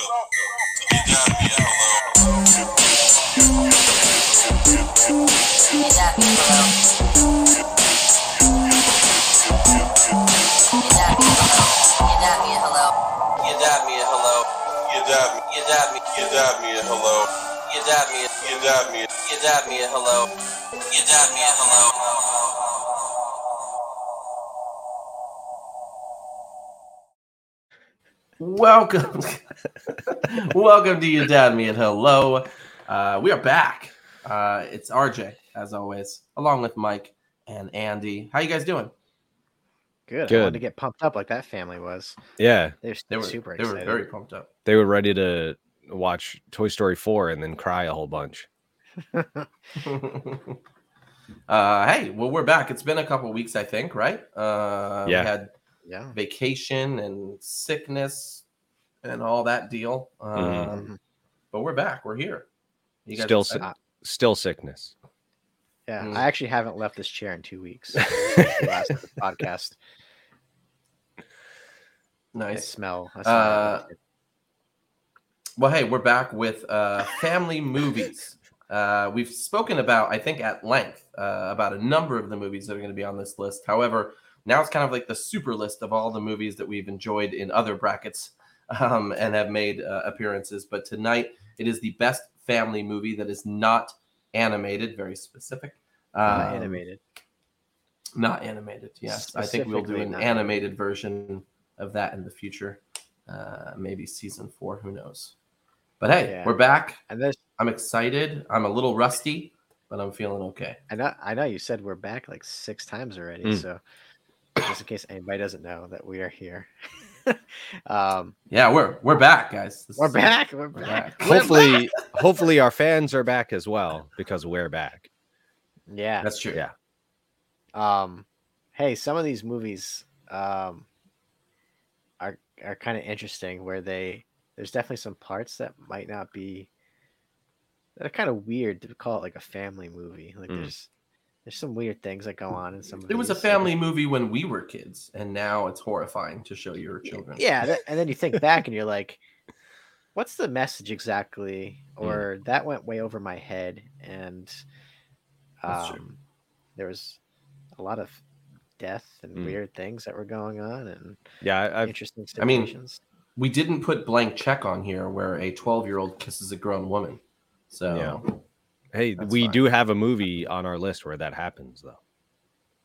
You dad me a hello. You dab me a hello. Dab dab Welcome, welcome to you, Dad, me and hello. Uh, we are back. Uh, it's RJ as always, along with Mike and Andy. How you guys doing? Good. I Good. wanted to get pumped up like that family was. Yeah, They're They were super they were very pumped up. they were ready to watch Toy Story 4 and then cry a whole bunch. uh, hey, well, we're back. It's been a couple weeks, I think, right? Uh, Yeah. We had yeah. vacation and sickness and all that deal. Um, Mhm. But we're back. We're here. You guys Still si- Still sickness. Yeah. Mm. I actually haven't left this chair in two weeks. last podcast. I nice. smell. I smell Uh. Well, hey, we're back with uh, family movies. Uh, we've spoken about, I think, at length uh, about a number of the movies that are going to be on this list. However, now it's kind of like the super list of all the movies that we've enjoyed in other brackets um, and have made uh, appearances. But tonight, it is the best family movie that is not animated, very specific. Not Um, animated. Not animated, yes. I think we'll do an animated version of that in the future. Uh, maybe season four, who knows? But hey, Yeah. we're back. And this, I'm excited. I'm a little rusty, but I'm feeling okay. I know, I know you said we're back like six times already. Mm. So just in case anybody doesn't know that we are here. um, Yeah, we're we're back, guys. This we're is- back. We're we're back. back. Hopefully, hopefully our fans are back as well because we're back. back. Yeah. That's true. Yeah. um hey some of these movies um are are kind of interesting where they there's definitely some parts that might not be that are kind of weird to call it like a family movie like Mm. there's there's some weird things that go on in some It was a these, like, family movie when we were kids, and now it's horrifying to show your children. yeah that, and then you think back and you're like what's the message exactly Mm. or that went way over my head and um there was a lot of death and Mm. weird things that were going on and Yeah, I- I've interesting I mean, situations. We didn't put blank check on here where a 12 year old kisses a grown woman. So Yeah. Hey, That's we fine. do have a movie on our list where that happens though.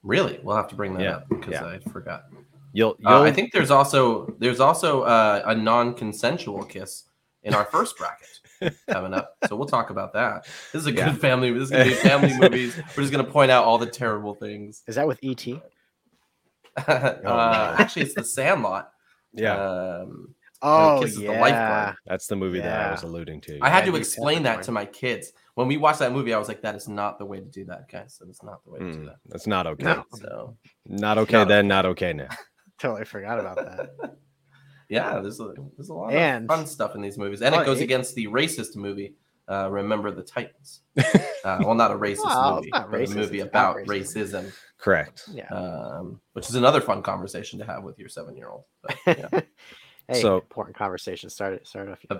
really, we'll have to bring that Yeah, up because yeah. I forgot. You'll, you'll Uh, I think there's also there's also uh, a non-consensual kiss in our first bracket coming up, so we'll talk about that. This is a Yeah. good family. This is gonna be family movies. We're just gonna point out all the terrible things. Is that with ET? uh, no. Actually, it's the Sandlot. yeah, Um, Oh kisses the yeah. lifeguard. that's the movie that I was alluding to. I had to explain that that to my kids when we watched that movie. I was like, "That is not the way to do that, guys. That is not the way to do Mm, that." that's not okay. No. So Not okay Not then, not okay now. Totally forgot about that. yeah, there's a there's a lot And- of fun stuff in these movies, and Oh, it goes it- against the racist movie. Uh, Remember the Titans. Uh, well, not a racist Well, movie, not but racist, a movie it's about about racism, Correct. Yeah. um, which is another fun conversation to have with your seven year old. Yeah, hey, So- important conversation. Start start off. Uh,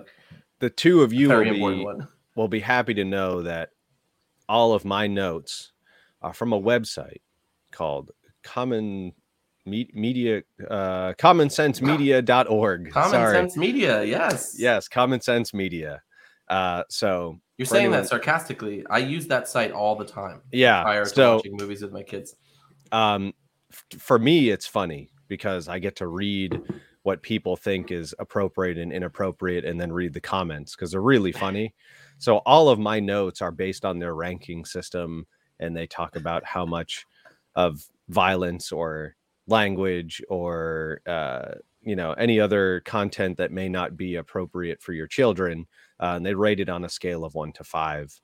The two of you will be, will be happy to know that all of my notes are from a website called Common Media uh commonsensemedia.org. Common Sorry. Sense Media, yes, Yes, Common Sense Media. Uh so You're saying anyone- that sarcastically. I use that site all the time yeah, prior to so watching movies with my kids. um f- for me it's funny because I get to read what people think is appropriate and inappropriate and then read the comments because they're really funny. So all of my notes are based on their ranking system and they talk about how much of violence or language or uh, you know any other content that may not be appropriate for your children uh, and they rate it on a scale of one to five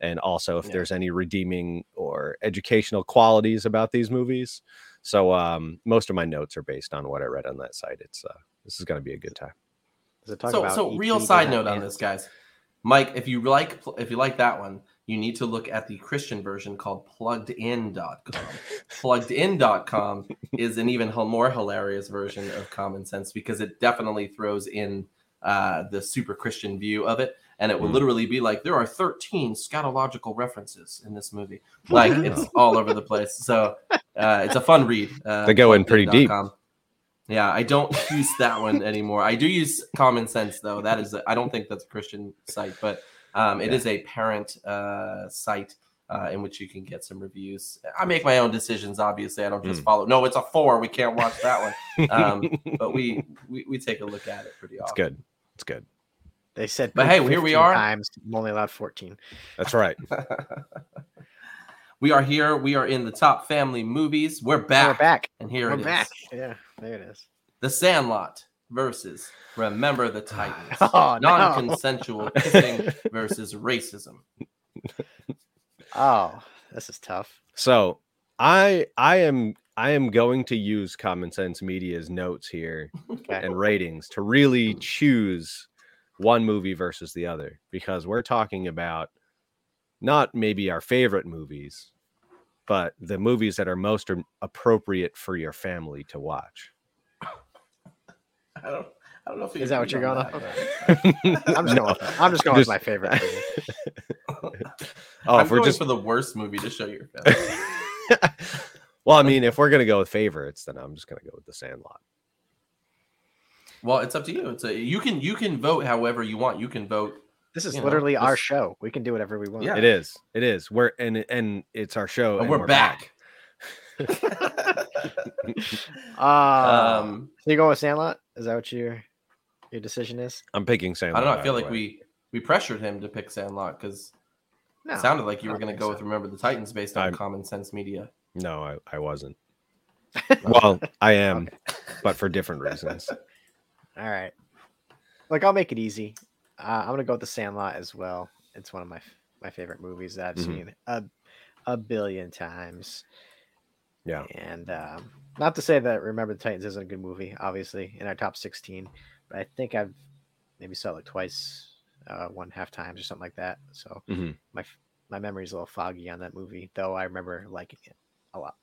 and also if Yeah. there's any redeeming or educational qualities about these movies so um, most of my notes are based on what i read on that site it's uh, this is going to be a good time Does it talk So, about so real side note on this, guys. Mike, if you like, if you like that one, you need to look at the Christian version called pluggedin.com. pluggedin.com is an even more hilarious version of common sense because it definitely throws in uh, the super Christian view of it, and it will Mm. literally be like there are 13 scatological references in this movie. Like it's all over the place. So uh, it's a fun read. Uh, They go in pretty deep. Yeah, I don't use that one anymore. I do use Common Sense though. That is, I don't think that's a Christian site, but um, it Yeah. is a parent uh, site uh, in which you can get some reviews. I make my own decisions. Obviously, I don't just Mm. follow. No, it's a four. We can't watch that one. Um, but we, we we take a look at it pretty it's often. good. It's good. They said, But hey, here we are. Times I'm only allowed fourteen. That's right. we are here. We are in the top family movies. We're back. We're back. back. And here We're it is. back. Yeah, there it is. The Sandlot versus Remember the Titans. Oh. Non-consensual kissing versus racism. Oh, this is tough. So I I am I am going to use Common Sense Media's notes here Okay. and ratings to really choose one movie versus the other because we're talking about not maybe our favorite movies, but the movies that are most appropriate for your family to watch. I don't. I don't know if you Is that what you're going that, I'm just No, going. With, I'm just going just- with my favorite. Movie. Oh, I'm if we're going just for the worst movie to show your family. well, I mean, if we're gonna go with favorites, then I'm just gonna go with The Sandlot. Well, it's up to you. It's a you can you can vote however you want. You can vote. This is You know, literally our this- show. We can do whatever we want. Yeah. It is. It is. We're and and it's our show. And and we're, back. Uh, um, so you going with Sandlot? Is that what your your decision is? I'm picking Sandlot. I don't know. I feel like way. we we pressured him to pick Sandlot because No. it sounded like you were going to go so. with Remember the Titans based on I'm- Common Sense Media. No, I, I wasn't. Well, I am, Okay. but for different reasons. All right. Like I'll make it easy. Uh, I'm gonna go with the Sandlot as well. It's one of my my favorite movies that I've Mhm. seen a a billion times. Yeah. And um, not to say that Remember the Titans isn't a good movie, obviously in our top 16, but I think I've maybe saw it like twice, uh, one half times or something like that. So Mhm. my f- my memory's a little foggy on that movie, though I remember liking it a lot.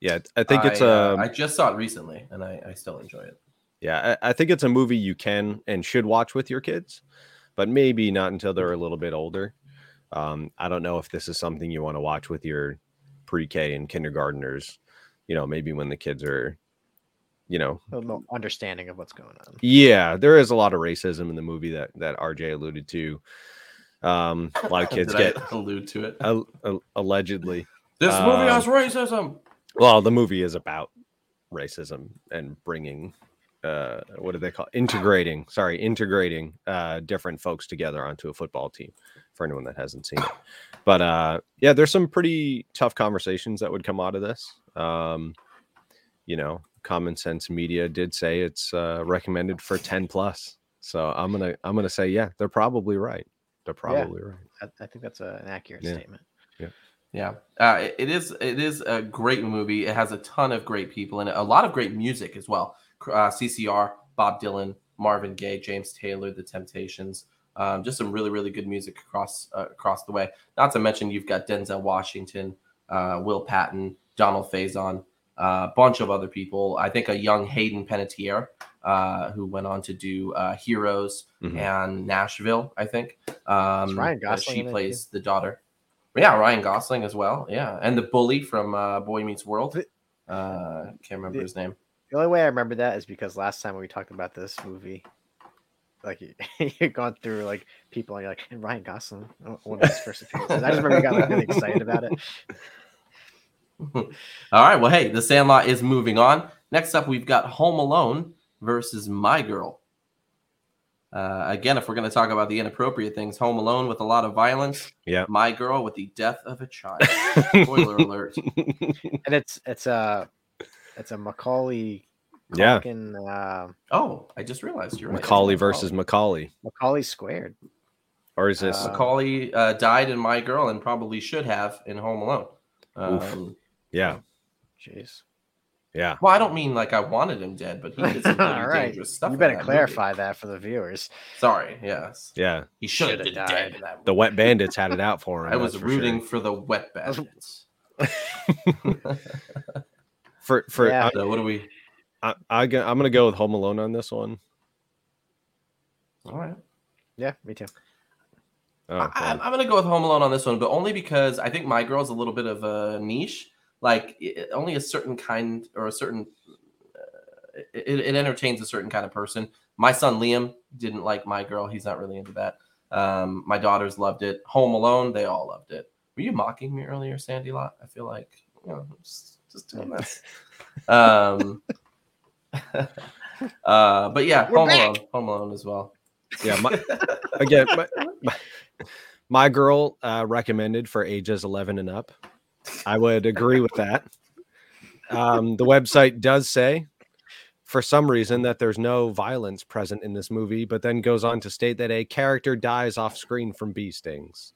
Yeah, I think it's I, a uh, I just saw it recently, and I, I still enjoy it. Yeah, I, I think it's a movie you can and should watch with your kids, but maybe not until they're a little bit older. Um, I don't know if this is something you want to watch with your pre-K and kindergartners. You know, maybe when the kids are, you know, A little understanding of what's going on. yeah, there is a lot of racism in the movie that that RJ alluded to. Um, a lot of kids Did get I allude to it. al- al- allegedly. This movie um, has racism. Well, the movie is about racism and bringing uh what do they call integrating sorry integrating uh different folks together onto a football team for anyone that hasn't seen it but uh yeah there's some pretty tough conversations that would come out of this um you know common sense media did say it's uh recommended for 10 plus so i'm gonna i'm gonna say yeah they're probably right they're probably right I, I think that's a, an accurate Yeah. statement. Yeah, Yeah, uh, it- it is. It is a great movie. It has a ton of great people and. A lot of great music as well. Uh, CCR, Bob Dylan, Marvin Gaye, James Taylor, The Temptations. Um, just some really, really good music across uh, across the way. Not to mention you've got Denzel Washington, uh, Will Patton, Donald Faison, a bunch of other people. I think a young Hayden Panettiere, uh, who went on to do uh, Heroes Mhm. and Nashville. I think. Um, Ryan uh, Gosling She in it, too? plays the daughter. Yeah, Ryan Gosling as well. Yeah, and the bully from uh, Boy Meets World. Uh, can't remember the- his name. The only way I remember that is because last time we talked about this movie, like you, you've gone through like people and you're like Ryan Gosling, oh, one of his first appearances. I just remember you got like really excited about it. All right. Well, hey, The Sandlot is moving on. Next up, we've got Home Alone versus My Girl. Uh, again, if we're going to talk about the inappropriate things, Home Alone with a lot of violence. Yeah. My Girl with the death of a child. Spoiler alert. And it's it's a it's a Macaulay yeah Culkin, uh, Oh, I just realized you're right. macaulay It's versus macaulay Macaulay squared. or is this Uh, Macaulay uh, died in My Girl and probably should have in Home Alone. Um, yeah Jeez. yeah well, I don't mean like I wanted him dead, but he did some pretty All right. dangerous stuff. You better that movie. clarify that for the viewers. Sorry. Yes. yeah He should have been died. dead. that the wet bandits had it out for him I was that's for rooting sure. for the wet bandits. for for Yeah. I, so what do we? I, I I'm gonna go with Home Alone on this one. All right. Yeah, me too. Oh, I, I'm, I'm gonna go with Home Alone on this one, but only because I think My Girl's a little bit of a niche. Like it, only a certain kind or a certain uh, it, it entertains a certain kind of person. My son Liam didn't like My Girl; he's not really into that. Um, my daughters loved it. Home Alone, they all loved it. Were you mocking me earlier, Sandy Lot? I feel like you know, just, just doing this. Um, uh, but yeah, We're Home back. Alone, Home Alone as well. yeah. My, again, my, my, my girl uh, recommended for ages 11 and up. I would agree with that. Um, the website does say, for some reason, that there's no violence present in this movie, but then goes on to state that a character dies off screen from bee stings.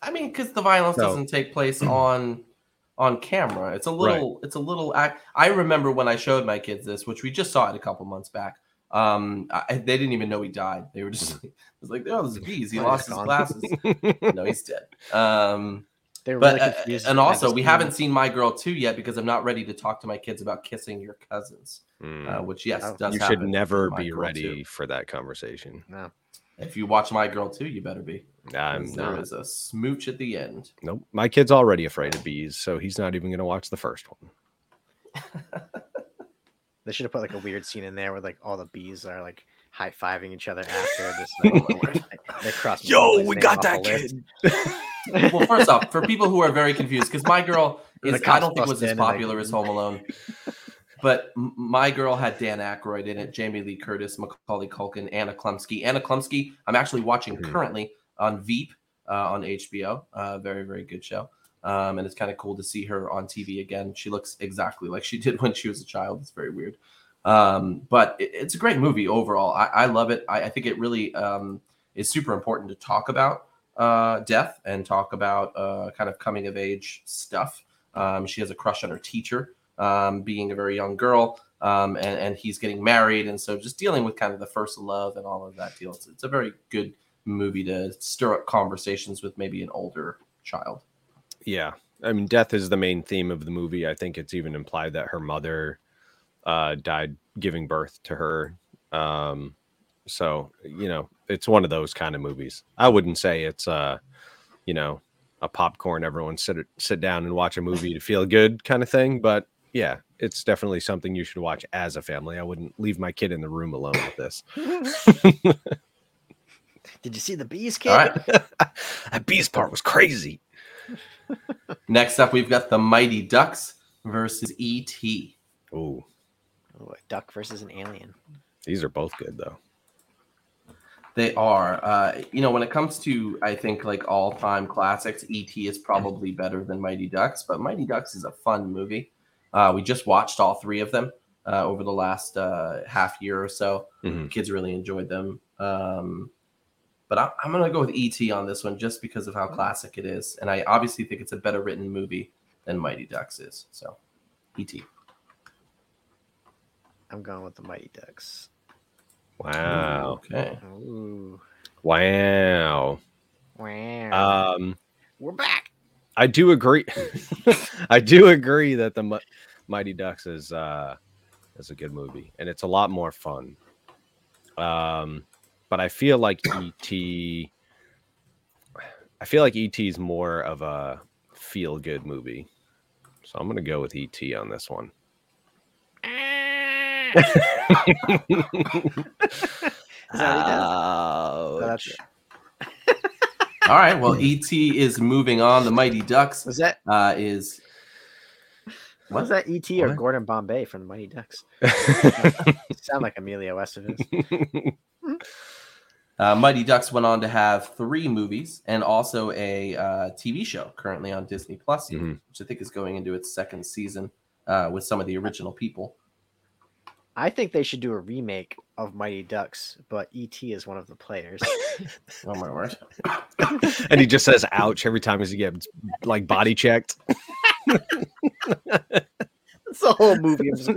I mean, because the violence No. doesn't take place on on camera. It's a little. It's a little. I, I remember when I showed my kids this, which we just saw it a couple months back. Um, I, they didn't even know he died. They were just like, it was like, oh, there's bees. He lost his glasses. no, he's dead. Um, They were but really uh, and also, we haven't seen My Girl two yet because I'm not ready to talk to my kids about kissing your cousins. Mm. Uh, which yes, Oh. does you should never be ready 2. for that conversation. No. If you watch My Girl too, you better be. I'm 'cause there not. is a smooch at the end. Nope. My kid's already afraid of bees, so he's not even going to watch the first one. They should have put like a weird scene in there where like all the bees are like high fiving each other after. Just like, they're crossing. somebody's name off the list. well, first off, for people who are very confused, because my girl is, I don't think bust was as and they- popular as Home Alone, but my girl had Dan Aykroyd in it, Jamie Lee Curtis, Macaulay Culkin, Anna Chlumsky. Anna Chlumsky, I'm actually watching Mhm. currently on Veep uh, on HBO. Uh, very, very good show. Um, and it's kind of cool to see her on TV again. She looks exactly like she did when she was a child. It's very weird. Um, but it, it's a great movie overall. I, I love it. I, I think it really um, is super important to talk about uh, death and talk about uh, kind of coming of age stuff. Um, she has a crush on her teacher, um, being a very young girl, um, and, and he's getting married. And so just dealing with kind of the first love and all of that deal. It's, it's a very good movie to stir up conversations with maybe an older child. Yeah. I mean, death is the main theme of the movie. I think it's even implied that her mother uh, died giving birth to her. Um, so, you know, it's one of those kind of movies. I wouldn't say it's, uh, you know, a popcorn, everyone sit, sit down and watch a movie to feel good kind of thing. But yeah, it's definitely something you should watch as a family. I wouldn't leave my kid in the room alone with this. Did you see the bees, kid? All right. that beast part was crazy. Next up, we've got the Mighty Ducks versus E.T. Oh, Oh, a duck versus an alien. these are both good though. They are. Uh, you know, when it comes to, I think, like all time classics, E.T. is probably better than Mighty Ducks, but Mighty Ducks is a fun movie. Uh, we just watched all three of them uh, over the last uh, half year or so. Mhm. Kids really enjoyed them. Um, but I, I'm going to go with E.T. on this one just because of how classic it is. And I obviously think it's a better written movie than Mighty Ducks is. So, E.T. I'm going with the Mighty Ducks. Wow. Okay. Ooh. Wow. Wow. Um, We're back. I do agree. I do agree that the Mi- Mighty Ducks is uh is a good movie, and it's a lot more fun. Um, but I feel like ET. I feel like ET is more of a feel good movie, so I'm gonna go with ET on this one. Is that what he does? So that's- All right. Well, E.T. is moving on. The Mighty Ducks was that uh, is. Was that ET or What? Gordon Bombay from the Mighty Ducks? Sound like Emilio Estevez. Uh, Mighty Ducks went on to have three movies and also a uh, TV show currently on Disney Plus, Mhm. which I think is going into its second season uh, with some of the original people. I think they should do a remake of Mighty Ducks, but ET is one of the players. Oh my word! and he just says "ouch" every time he gets like body checked. It's the whole movie. of just-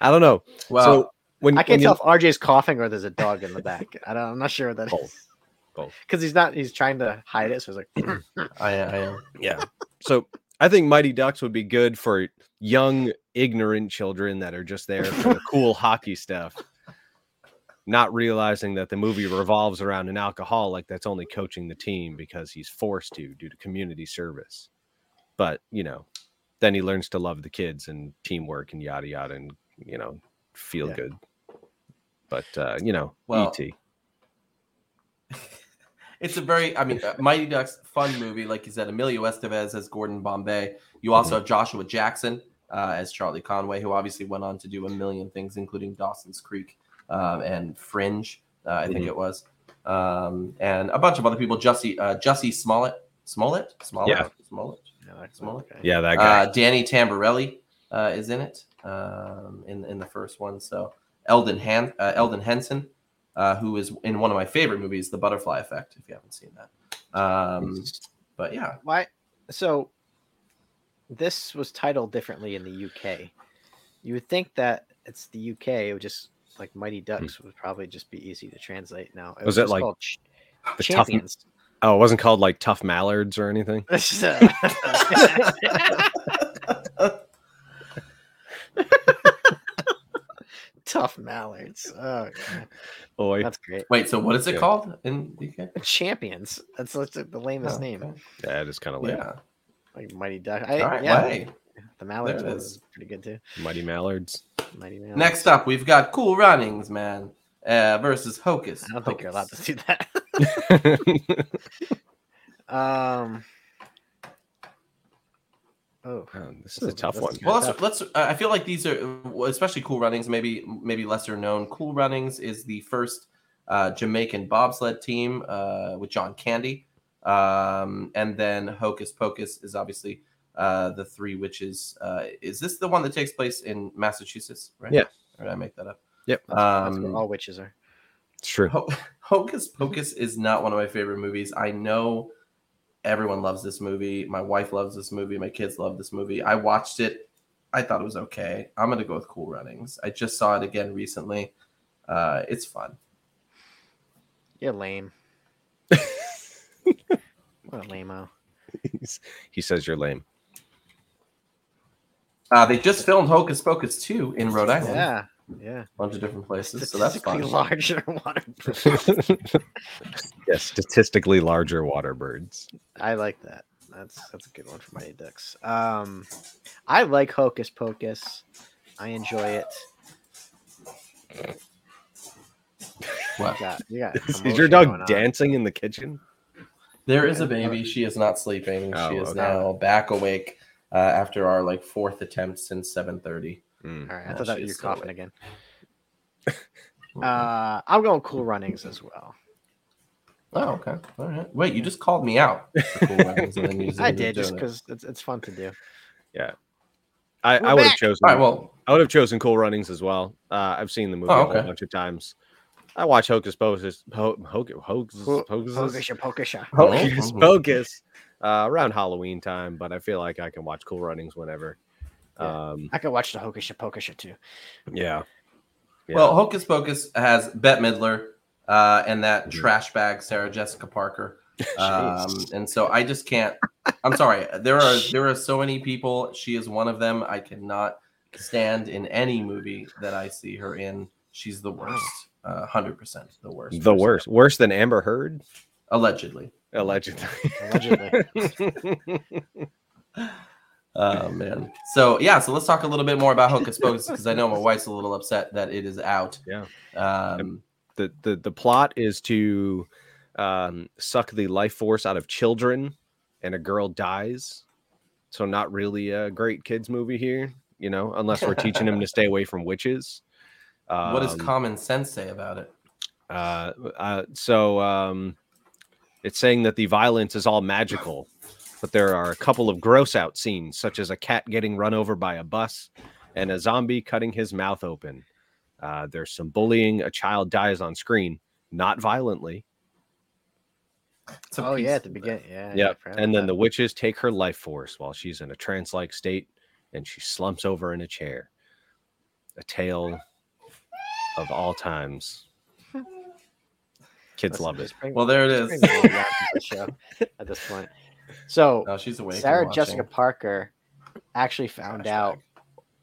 I don't know. Well, so when I can't you- tell if RJ's coughing or there's a dog in the back. I don't, I'm not sure what that Both. is. Both. Because he's not. He's trying to hide it. So it's like. I, I am. yeah. So I think Mighty Ducks would be good for young, ignorant children that are just there for the cool hockey stuff, not realizing that the movie revolves around an alcoholic that's only coaching the team because he's forced to due to community service. But, you know, then he learns to love the kids and teamwork and yada yada and, you know, feel Yeah. good. But, uh, you know, Well, E.T. It's a very, I mean, uh, Mighty Ducks fun movie. Like you said, Emilio Estevez as Gordon Bombay. You also have Joshua Jackson uh, as Charlie Conway, who obviously went on to do a million things, including Dawson's Creek um, and Fringe, uh, I think Mhm. it was, um, and a bunch of other people. Jussie uh, Jussie Smollett, Smollett, Smollett, Yeah. Smollett. Yeah, that's Small. okay. Yeah, that guy. Uh, Danny Tamberelli uh, is in it um, in in the first one. So Elden Han- uh, Elden Henson, uh, who is in one of my favorite movies, The Butterfly Effect. If you haven't seen that, um, but yeah, Why? So this was titled differently in the UK. You would think that it's the UK. It would just like Mighty Ducks hmm. would probably just be easy to translate. now. It Was it like Ch- the tough, Champions? oh, it wasn't called like Tough Mallards or anything. Tough mallards. Oh, God. Boy, that's great. wait. So what is it Yeah. called in the UK? Champions. That's, that's the lamest Oh, name. okay. that is kind of lame. Yeah. Like Mighty Duck. I, All right. yeah, well, hey, the mallards There it one is. was pretty good too. Mighty Mallards. Mighty mallards. Next up, we've got Cool Runnings, man, uh, versus Hocus. I don't think you're allowed to see that. Um. Oh, Man, this is a tough one. Well, let's let's. Uh, I feel like these are, especially Cool Runnings, maybe maybe lesser known. Cool Runnings is the first uh, Jamaican bobsled team uh, with John Candy, um, and then Hocus Pocus is obviously uh, the Three Witches. Uh, is this the one that takes place in Massachusetts? Right? Yeah. Or did I make that up? Yep, that's, that's where Um, all witches are. it's true. Ho- Hocus Pocus is not one of my favorite movies. I know everyone loves this movie. My wife loves this movie. My kids love this movie. I watched it. I thought it was okay. I'm gonna go with Cool Runnings. I just saw it again recently. Uh, it's fun. You're lame. what a lame-o. He's- he says you're lame. Uh, they just filmed Hocus Pocus 2 in Rhode Island. Yeah, yeah. A bunch of different places. So that's Statistically fun. larger water. yes, statistically larger water birds. I like that. That's that's a good one for my Ducks. Um, I like Hocus Pocus. I enjoy it. What? You got, you got Is commotion your dog dancing in the kitchen? There is a baby. She is not sleeping. Oh, she is okay. now back awake uh, after our like fourth attempt since 7:30. Mm. All right, I Yeah, thought that you were coughing awake. again. Uh, I'm going Cool Runnings as well. Oh, okay. All right. Wait, you just called me out. for Cool Runnings and then you I did just doing it. because it's, it's fun to do. Yeah. I, We're I would have chosen. All right. Well, I would have chosen Cool Runnings as well. Uh, I've seen the movie Oh, a bunch of times. I watch Hocus Pocus, Ho- Hocus, Hocus, Ho- Hocus, Hocus Pocus. Hocus Mhm. Pocus, uh, around Halloween time. But I feel like I can watch Cool Runnings whenever. Yeah. Um, I could watch the Hocus Pocus too. yeah. Yeah. well, Hocus Pocus has Bette Midler uh, and that Mhm. trash bag Sarah Jessica Parker. Um, and so I just can't. I'm sorry. There are there are so many people. She is one of them. I cannot stand in any movie that I see her in. She's the worst. Uh, Hundred percent the worst. the person worst, worse than Amber Heard, Allegedly. Allegedly. Allegedly. Oh man. So yeah, so let's talk a little bit more about Hocus Pocus because I know my wife's a little upset that it is out. Yeah. Um, the, the the plot is to um, suck the life force out of children, and a girl dies. So not really a great kids movie here, you know, unless we're teaching them to stay away from witches. Um, what does common sense say about it? uh, uh, so um, it's saying that the violence is all magical, but there are a couple of gross out scenes, such as a cat getting run over by a bus and a zombie cutting his mouth open. Uh, there's some bullying. A child dies on screen, not violently. Oh yeah, at the beginning. Yeah. Yep. I And about then the witches take her life force while she's in a trance like state and she slumps over in a chair. A tale of all times. Kids Listen, love it. Well, there it just is. bring the little laugh to the show at this point. So Oh, she's awake. Sarah. Jessica Parker actually found Flashback. out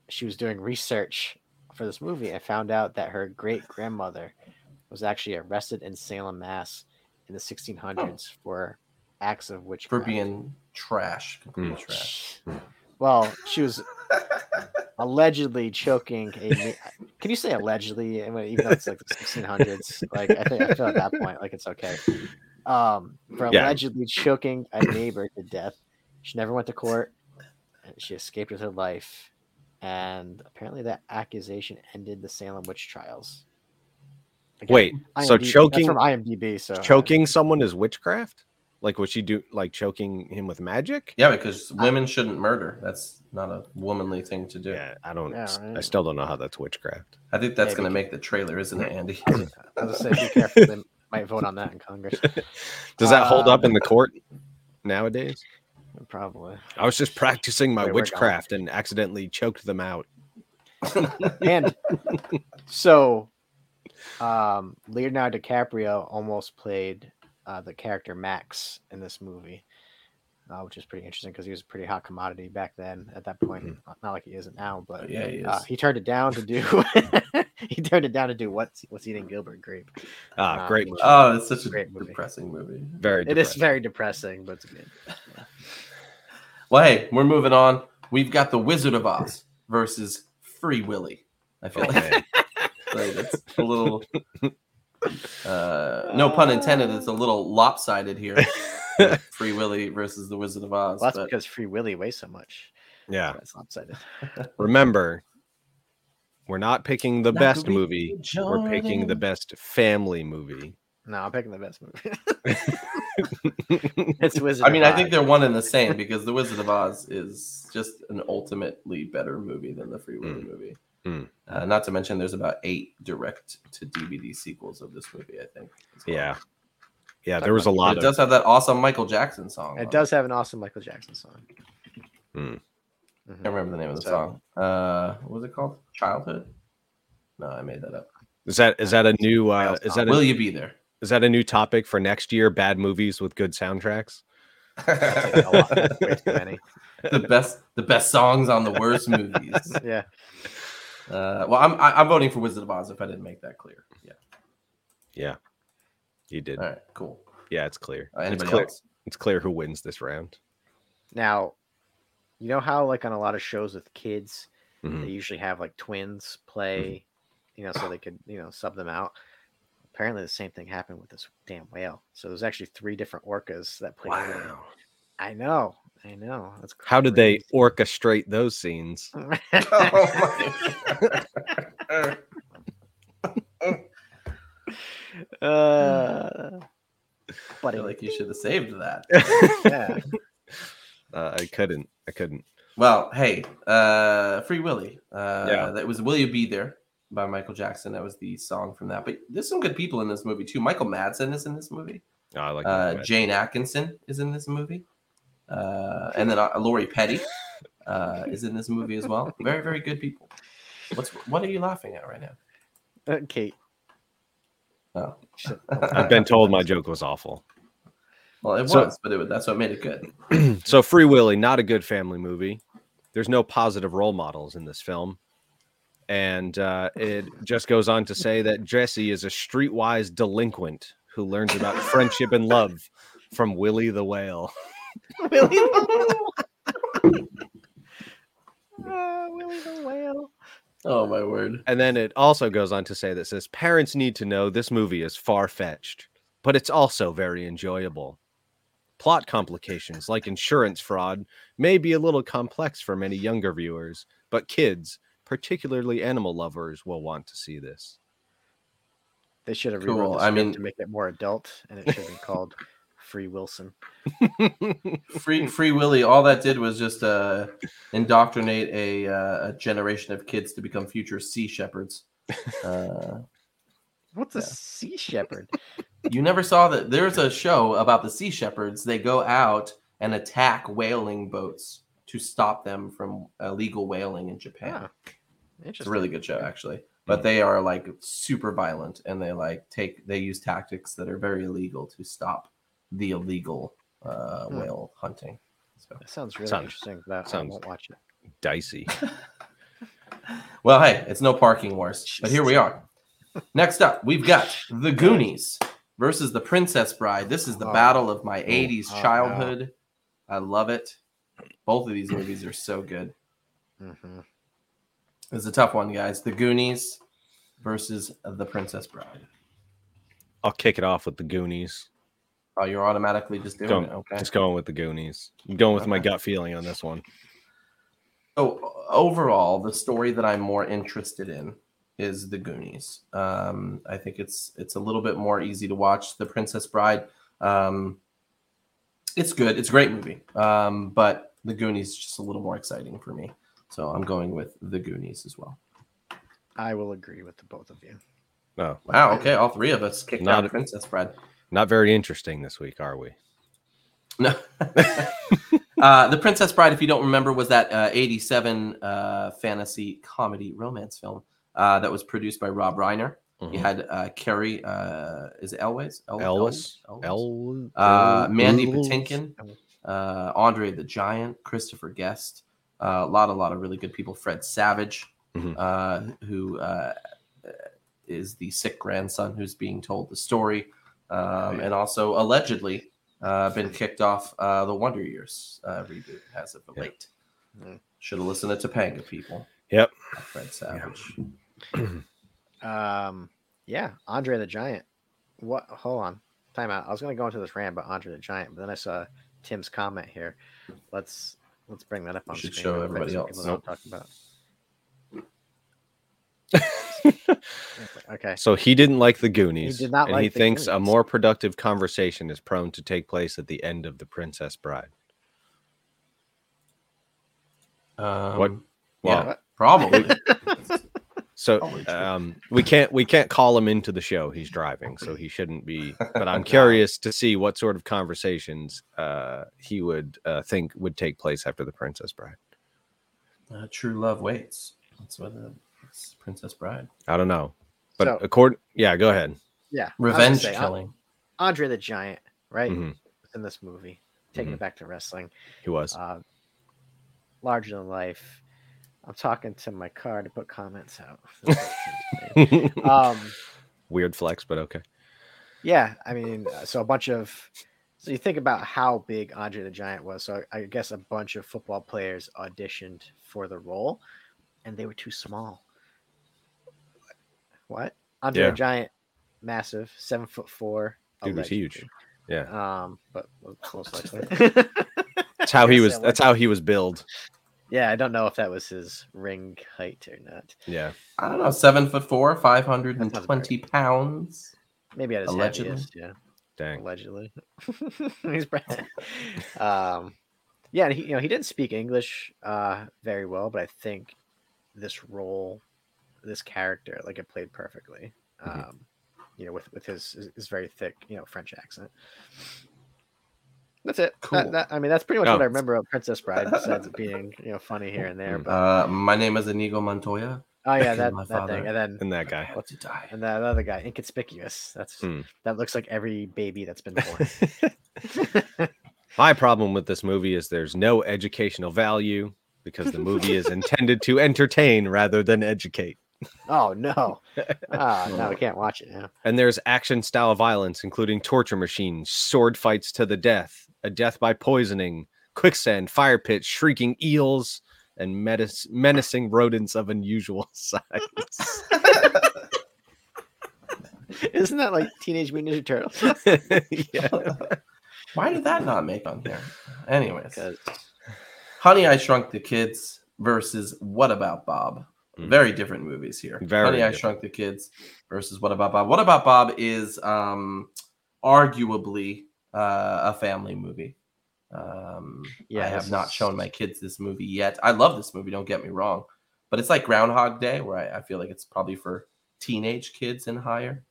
she was doing research for this movie and found out that her great grandmother was actually arrested in Salem, Mass, in the 1600s for acts of witchcraft. for being trash, Mm. trash. well, she was allegedly choking a. Can you say allegedly? I mean, Even though it's like the 1600s, like I think I feel at that point like it's okay. Um, for Yeah. allegedly choking a neighbor to death. She never went to court. And she escaped with her life, and apparently that accusation ended the Salem witch trials. Again, Wait, so IMDb that's choking from IMDb. So choking someone is witchcraft? Like would she do like choking him with magic? Yeah, because women shouldn't murder. That's not a womanly thing to do. Yeah, I don't Yeah, I still don't know how that's witchcraft. I think that's going to make the trailer, isn't it, Andy? I was gonna say, be careful. They might vote on that in Congress. Does that hold up Uh, in the court nowadays? Probably. I was just practicing my Wait, witchcraft and accidentally choked them out. and so um leonardo dicaprio almost played uh the character max in this movie uh, which is pretty interesting because he was a pretty hot commodity back then at that point Mhm. not, like he isn't now but yeah, he uh, he turned it down to do he turned it down to do what's what's eating gilbert grape Ah, Uh, great movie. oh, it's such a Great movie. depressing movie. Very it is depressing. very depressing but it's good Well, hey, we're moving on. We've got the Wizard of Oz versus Free Willy. I feel Oh, like, it's a little, uh, no pun intended. It's a little lopsided here. Free Willy versus the Wizard of Oz. well, that's but because free willy weighs so much yeah. it's lopsided Remember, we're not picking the Not best Louis movie. We're picking the best family movie. no i'm picking the best movie it's wizard I mean, of I think they're one and the same because the Wizard of Oz is just an ultimately better movie than the Free Willy Mm. movie. Mm. Uh, not to mention, there's about eight direct to DVD sequels of this movie. I think. well. Yeah. Yeah, Talk there was a about- But lot it of does have that awesome Michael Jackson song. It does have an awesome Michael Jackson song. Mhm. I can't remember the name of the So- song. Uh, what was it called? Childhood? No, I made that up. Is that is that a new uh is that Will you be there? is that a new topic for next year? Bad movies with good soundtracks? A lot, way too many. the best, the best songs on the worst movies. Yeah. Uh, well, I'm I, I'm voting for Wizard of Oz. If I didn't make that clear, yeah. Yeah. You did. All right, cool. Yeah, it's clear. Uh, it's anybody clear. else? It's clear who wins this round. Now, you know how like on a lot of shows with kids, Mhm. they usually have like twins play, you know, so they could you know sub them out. Apparently, the same thing happened with this damn whale. So there's actually three different orcas that play. Willy. I know. I know. That's How did they orchestrate those scenes? Oh uh, I buddy, feel like you should have saved that. yeah. Uh, I couldn't. I couldn't. Well, hey, uh, Free Willy. Uh, Yeah. That was Will You Be There by Michael Jackson. That was the song from that. But there's some good people in this movie too. Michael Madsen is in this movie. Oh, I like Uh. Jayne Atkinson is in this movie. Uh, and then uh, Lori Petty uh, is in this movie as well. Very, very good people. What's what are you laughing at right now? Uh, Kate. Oh. I've been told my joke was awful. Well, it So- was, but it, that's what made it good. so Free Willy, not a good family movie. There's no positive role models in this film. And uh, it just goes on to say that Jesse is a streetwise delinquent who learns about friendship and love from Willy the Whale. Willy the Whale. Ah, Willy the Whale. Oh my word! And then it also goes on to say that says parents need to know this movie is far fetched, but it's also very enjoyable. Plot complications like insurance fraud may be a little complex for many younger viewers, but kids, particularly animal lovers, will want to see this. They should have Cool. rewrote the I mean- to make it more adult, and it should have been called Free Wilson. Free Free Willy. All that did was just uh, indoctrinate a, uh, a generation of kids to become future sea shepherds. Uh, What's a sea shepherd? you never saw that? There's a show about the sea shepherds. They go out and attack whaling boats to stop them from illegal whaling in Japan. Ah, It's a really good show, actually. But they are like super violent, and they like take they use tactics that are very illegal to stop the illegal uh, Hmm. whale hunting. So, That sounds really Sounds- interesting. But I sounds- won't watch it. Dicey. well, hey, it's no parking wars, but here we are. Next up, we've got The Goonies versus The Princess Bride. This is the Oh. battle of my 80s Oh, no. childhood. I love it. Both of these movies are so good. hmm It's a tough one, guys. The Goonies versus The Princess Bride. I'll kick it off with the Goonies. Oh, you're automatically just doing Go- it. Okay. Just going with the Goonies. I'm going with my gut feeling on this one. So overall, the story that I'm more interested in is the Goonies. Um, I think it's it's a little bit more easy to watch. The Princess Bride, um, it's good. It's a great movie, um, but the Goonies is just a little more exciting for me. So I'm going with the Goonies as well. I will agree with the both of you. No, Wow. Okay, all three of us kicked Not out a- Princess Bride. Not very interesting this week, are we? No. uh, the Princess Bride, if you don't remember, was that uh, 87 uh, fantasy comedy romance film uh, that was produced by Rob Reiner. You Mhm. had uh, Cary, uh, is it Elways? El- Ellis, Elwes? El, Uh, Mandy? Patinkin, uh, Andre the Giant, Christopher Guest, uh, a lot, a lot of really good people. Fred Savage, Mhm. uh, who uh, is the sick grandson who's being told the story, um, and also allegedly uh, been kicked off uh, the Wonder Years uh, reboot as of Yeah. late. Mm. Should have listened to Topanga people. Yep. Fred Savage. Um, yeah, Andre the Giant. What? Hold on, time out. I was gonna go into this rant about Andre the Giant, but then I saw Tim's comment here. Let's let's bring that up on should screen show everybody else. people know what I'm talking about. Okay. So he didn't like the Goonies. He did not and he like the thinks a more productive conversation is prone to take place at the end of the Princess Bride. Um, What- Yeah, probably. So um, we can't we can't call him into the show. He's driving, so he shouldn't be. But I'm curious to see what sort of conversations uh, he would uh, think would take place after the Princess Bride. uh, True love waits. That's what uh, it's Princess Bride. I don't know, but So- according, yeah, go ahead. Yeah, I was gonna Revenge say, killing. Andre the Giant, right? Mhm. In this movie, taking Mhm. it back to wrestling, He was. uh, larger than life. I'm talking to my car to put comments out. um, Weird flex, but okay. Yeah, I mean, uh, so a bunch of so you think about how big Andre the Giant was. So I guess a bunch of football players auditioned for the role, and they were too small. What? Andre Yeah. the Giant, massive, seven foot four. Dude was huge. Yeah, Um, but most likely. that's how he was. yeah, That's how he was billed. yeah, I don't know if that was his ring height or not. Yeah, I don't know, seven foot four, five hundred and That sounds twenty pounds. Maybe at his Allegedly. heaviest. Yeah. dang. allegedly. He's um, yeah, and he you know he didn't speak English uh very well, but I think this role, this character, like it played perfectly. Um, Mhm. you know, with with his his, his very thick you know French accent. That's it. Cool. that- I mean, that's pretty much Oh. what I remember of Princess Bride, besides it being you know funny here and there. Mm. But Uh, my name is Inigo Montoya. oh yeah, killed that that father. thing, and then And that guy. Had to die. and that other guy, inconspicuous. That's Mm. that looks like every baby that's been born. My problem with this movie is there's no educational value because the movie is intended to entertain rather than educate. Oh no! Ah, no, we can't watch it now. And there's action style violence, including torture machines, sword fights to the death, a death by poisoning, quicksand, fire pits, shrieking eels, and menace- menacing rodents of unusual size. Isn't that like Teenage Mutant Ninja Turtles? yeah. Why did that not make on here? Anyways, Because Honey, I Shrunk the Kids versus What About Bob? Mm. Very different movies here. Very Honey, I. Shrunk the Kids versus What About Bob? What About Bob is um, arguably uh, a family movie. Um, Yeah, I have not shown my kids this movie yet. I love this movie. Don't get me wrong, but it's like Groundhog Day, where I, I feel like it's probably for teenage kids and higher.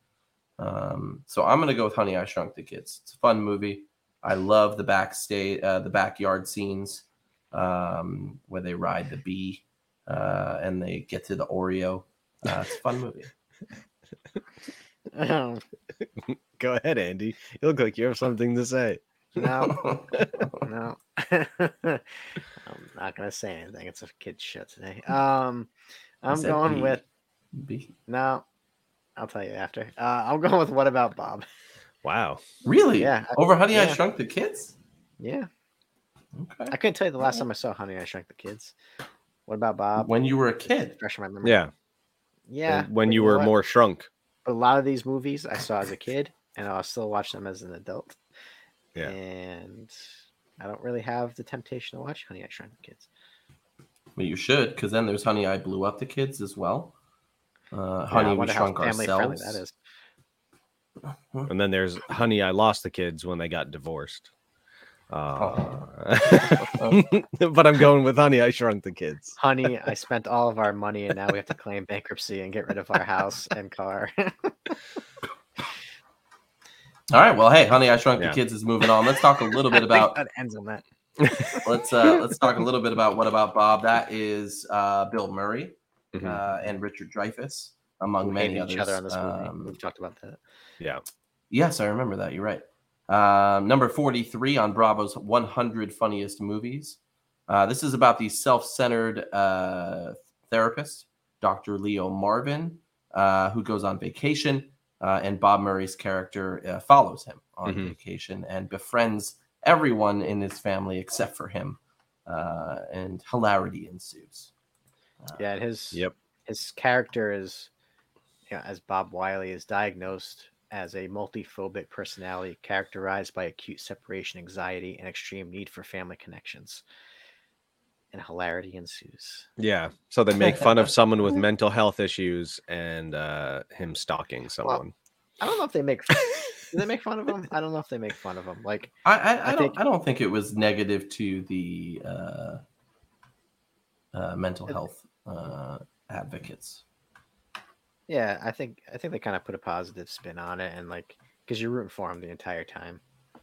Um, so I'm gonna go with Honey, I Shrunk the Kids. It's a fun movie. I love the backstage, uh, the backyard scenes um, where they ride the bee uh, and they get to the Oreo. Uh, it's a fun movie. um, Go ahead, Andy. You look like you have something to say. No, no. I'm not gonna say anything. It's a kid show today. Um, I'm going B. with B. no. I'll tell you after. Uh, I'm going with what about Bob? Wow. Really? Yeah, I- Over Honey I yeah. Shrunk the Kids? Yeah, Okay. I couldn't tell you the last time I saw Honey I Shrunk the Kids. What about Bob? When you were a kid. Fresh in my memory. Yeah. yeah. And when but you were what? more shrunk. But a lot of these movies I saw as a kid, and I'll still watch them as an adult. Yeah. And I don't really have the temptation to watch Honey I Shrunk the Kids. Well, you should, because then there's Honey I Blew Up the Kids as well. Uh, Yeah, Honey We Shrunk Ourselves. that is. And then there's Honey, I Lost the Kids when they got divorced. Uh, but I'm going with Honey, I Shrunk the Kids. Honey, I spent all of our money and now we have to claim bankruptcy and get rid of our house and car. All right. Well, hey, Honey I Shrunk Yeah. the Kids is moving on. Let's talk a little bit about that ends on that. let's uh let's talk a little bit about what about Bob. That is uh Bill Murray Mhm. uh, and Richard Dreyfuss, among We many hated others. each other on this movie. Um, We've talked about that. Yeah. Yes, I remember that. You're right. Um, number 43 on Bravo's 100 Funniest Movies. Uh, this is about the self centered uh, therapist, Dr. Leo Marvin, uh, who goes on vacation, uh, and Bob Murray's character uh, follows him on Mhm. vacation and befriends everyone in his family except for him. Uh, and hilarity ensues. Uh, Yeah, his Yep. his character is, yeah, as Bob Wiley is diagnosed as a multiphobic personality characterized by acute separation anxiety and extreme need for family connections. And hilarity ensues. Yeah. So they make fun of someone with mental health issues and uh, him stalking someone. I don't know if they make do they make fun of him. I don't know if they make fun of him. Like I, I, I, I don't. think- I don't think it was negative to the uh, uh, mental health uh, advocates. Yeah, I think I think they kind of put a positive spin on it, and like because you're rooting for him the entire time,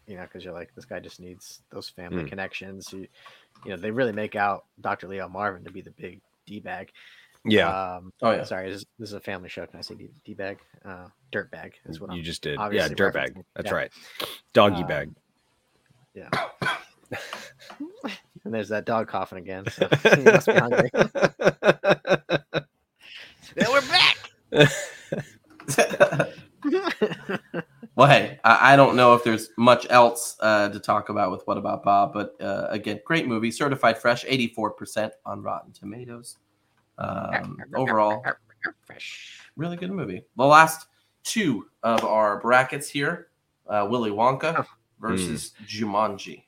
you know, because you're like this guy just needs those family Mm. connections. You, you know, they really make out Dr. Leo Marvin to be the big d bag. yeah. Um, Oh yeah. sorry, this, this is a family show. Can I say d bag? Uh, dirt bag is what you I'm. just did. Yeah. dirt bag. That's Yeah. right. Doggy Uh, bag. Yeah. and there's that dog coughing again. So he must be hungry. yeah, we're back. well, hey, I, I don't know if there's much else uh, to talk about with What About Bob, but uh, again, great movie, certified fresh, 84% on Rotten Tomatoes. Um, overall, really good movie. The last two of our brackets here uh, Willy Wonka versus Jumanji.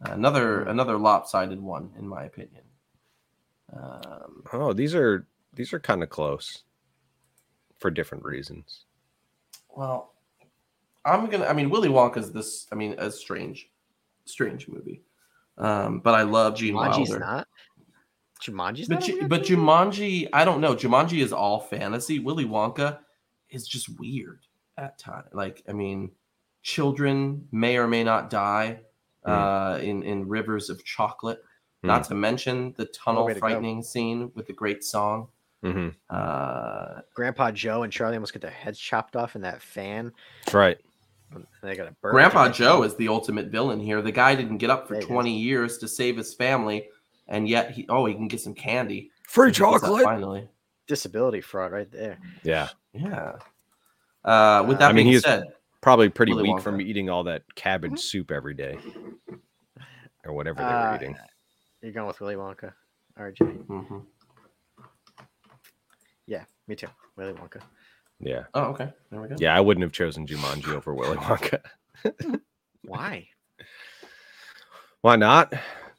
Another another lopsided one, in my opinion. Um, Oh, these are these are kind of close for different reasons. Well, I'm gonna. I mean, Willy Wonka's this. I mean, a strange, strange movie. Um, but I love Gene Jumanji's Wilder. not. Jumanji's But not. a Ju- weird but movie? Jumanji, I don't know. Jumanji is all fantasy. Willy Wonka is just weird at times. Like, I mean, children may or may not die Hmm. uh, in in rivers of chocolate. Not to mention the tunnel way frightening scene with the great song. Hmm Uh, Grandpa Joe and Charlie almost get their heads chopped off in that fan. That's right. And they got a bird. Grandpa Joe them. is the ultimate villain here. The guy didn't get up for Yeah, he is. 20 years to save his family, and yet he oh he can get some candy. Free He gets up chocolate. finally. disability fraud right there. Yeah. Yeah. Uh, with Uh, that I mean, being he's- said, Probably pretty Willy weak Wonka. from eating all that cabbage soup every day. Or whatever they were Uh, eating. You're going with Willy Wonka, RJ. mhm. Yeah, me too. Willy Wonka. Yeah. oh okay, there we go. Yeah, I wouldn't have chosen Jumanji over Willy Wonka. Why? Why not?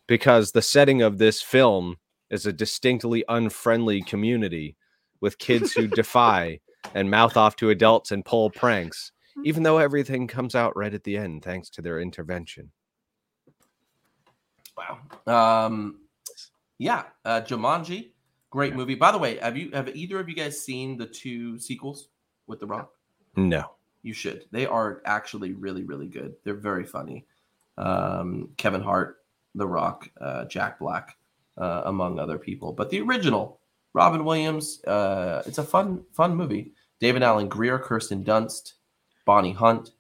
Because the setting of this film is a distinctly unfriendly community with kids who defy and mouth off to adults and pull pranks, even though everything comes out right at the end thanks to their intervention. Wow. Um, yeah, uh, Jumanji, great movie. By the way, have you have either of you guys seen the two sequels with The Rock? No. You should. They are actually really, really good. They're very funny. Um, Kevin Hart, The Rock, uh, Jack Black, uh, among other people. But the original, Robin Williams, uh, it's a fun, fun movie. David Alan Grier, Kirsten Dunst, Bonnie Hunt,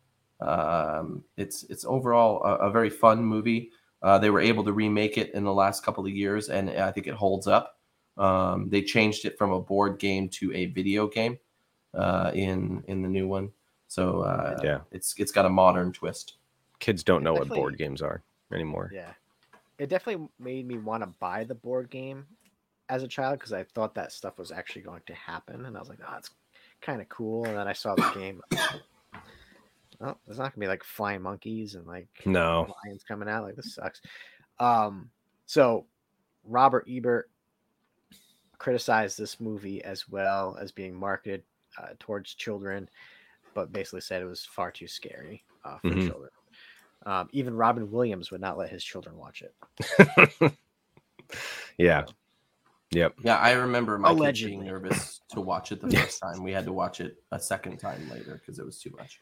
Um, it's it's overall a, a very fun movie. Uh, they were able to remake it in the last couple of years, and I think it holds up. Um, they changed it from a board game to a video game uh, in in the new one, so uh, Yeah. it's it's got a modern twist. Kids don't know what board games are anymore. Yeah. It definitely made me want to buy the board game as a child because I thought that stuff was actually going to happen. And I was like, oh, it's kind of cool. And then I saw the game. Oh, there's not gonna be like flying monkeys and like No. lions coming out. Like this sucks. Um, so Robert Ebert criticized this movie as well as being marketed uh, towards children, but basically said it was far too scary uh, for Mhm. children. Um, even Robin Williams would not let his children watch it. Yeah. Yep. Yeah, I remember my kids Allegedly. being nervous to watch it the first time. We had to watch it a second time later because it was too much.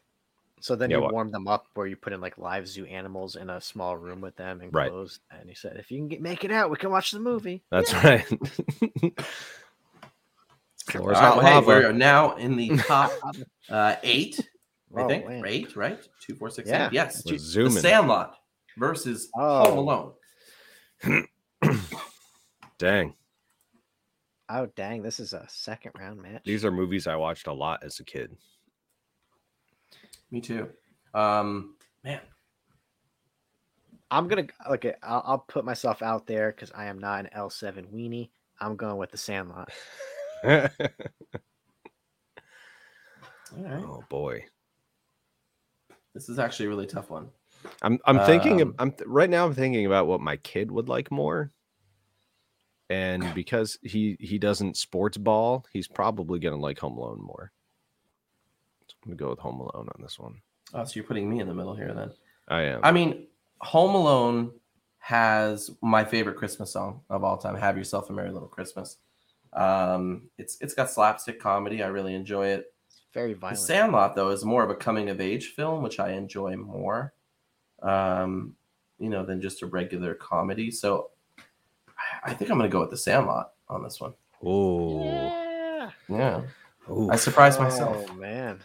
So then Yeah, you what- warm them up where you put in like live zoo animals in a small room with them Right. enclosed. And he said, if you can get, make it out, we can watch the movie. That's right. Floor's hey, we're now in the top uh, eight, I Oh, think. man. Eight, right? Two, four, six, Yeah. eight. Yes. We're The. Sandlot versus Oh. Home Alone. Dang. Oh, dang. This is a second round match. These are movies I watched a lot as a kid. Me too. Um, man, I'm gonna okay. I'll, I'll put myself out there because I am not an L7 weenie. I'm going with the Sandlot. oh boy. This is actually a really tough one. I'm I'm thinking Um, I'm th- right now I'm thinking about what my kid would like more. And because he he doesn't sports ball, he's probably going to like Home Alone more. So I'm going to go with Home Alone on this one. Oh, so you're putting me in the middle here then. I am. I mean, Home Alone has my favorite Christmas song of all time, Have Yourself a Merry Little Christmas. Um, it's it's got slapstick comedy. I really enjoy it. It's very violent. The. Sandlot, though, is more of a coming of age film, which I enjoy more, um, you know, than just a regular comedy. So I- I think I'm going to go with The Sandlot on this one. oh. yeah. Yeah, Ooh. I surprised myself. Oh man.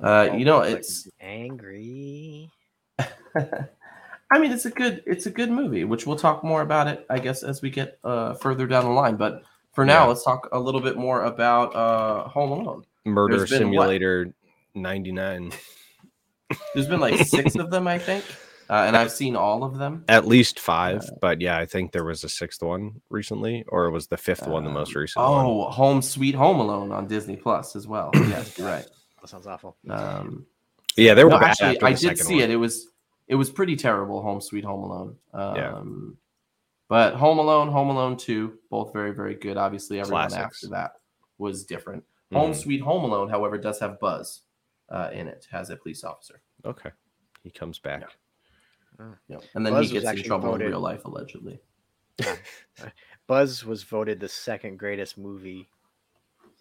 Uh, you know, it's. angry. I mean, it's a good it's a good movie, which we'll talk more about it, I guess, as we get uh, further down the line. But for now, Yeah. let's talk a little bit more about uh, Home Alone. Murder there's? Simulator 99. There's been like six of them, I think, uh, and I've seen all of them. At least five, but yeah, I think there was a sixth one recently, or it was the fifth one the most Um, recent one? Oh, Home Sweet Home Alone on Disney Plus as well. Yes, right. That sounds awful. Um, Yeah, they were no, bad actually, after I did see one. it. It was it was pretty terrible. Home Sweet Home Alone. Um, Yeah. But Home Alone, Home Alone Two, both very very good. Obviously, everyone Classics. after that was different. Home Mhm. Sweet Home Alone, however, does have Buzz uh, in it as a police officer. Okay, he comes back. Yep. And then Buzz he gets in trouble voted- in real life, allegedly. Buzz was voted the second greatest movie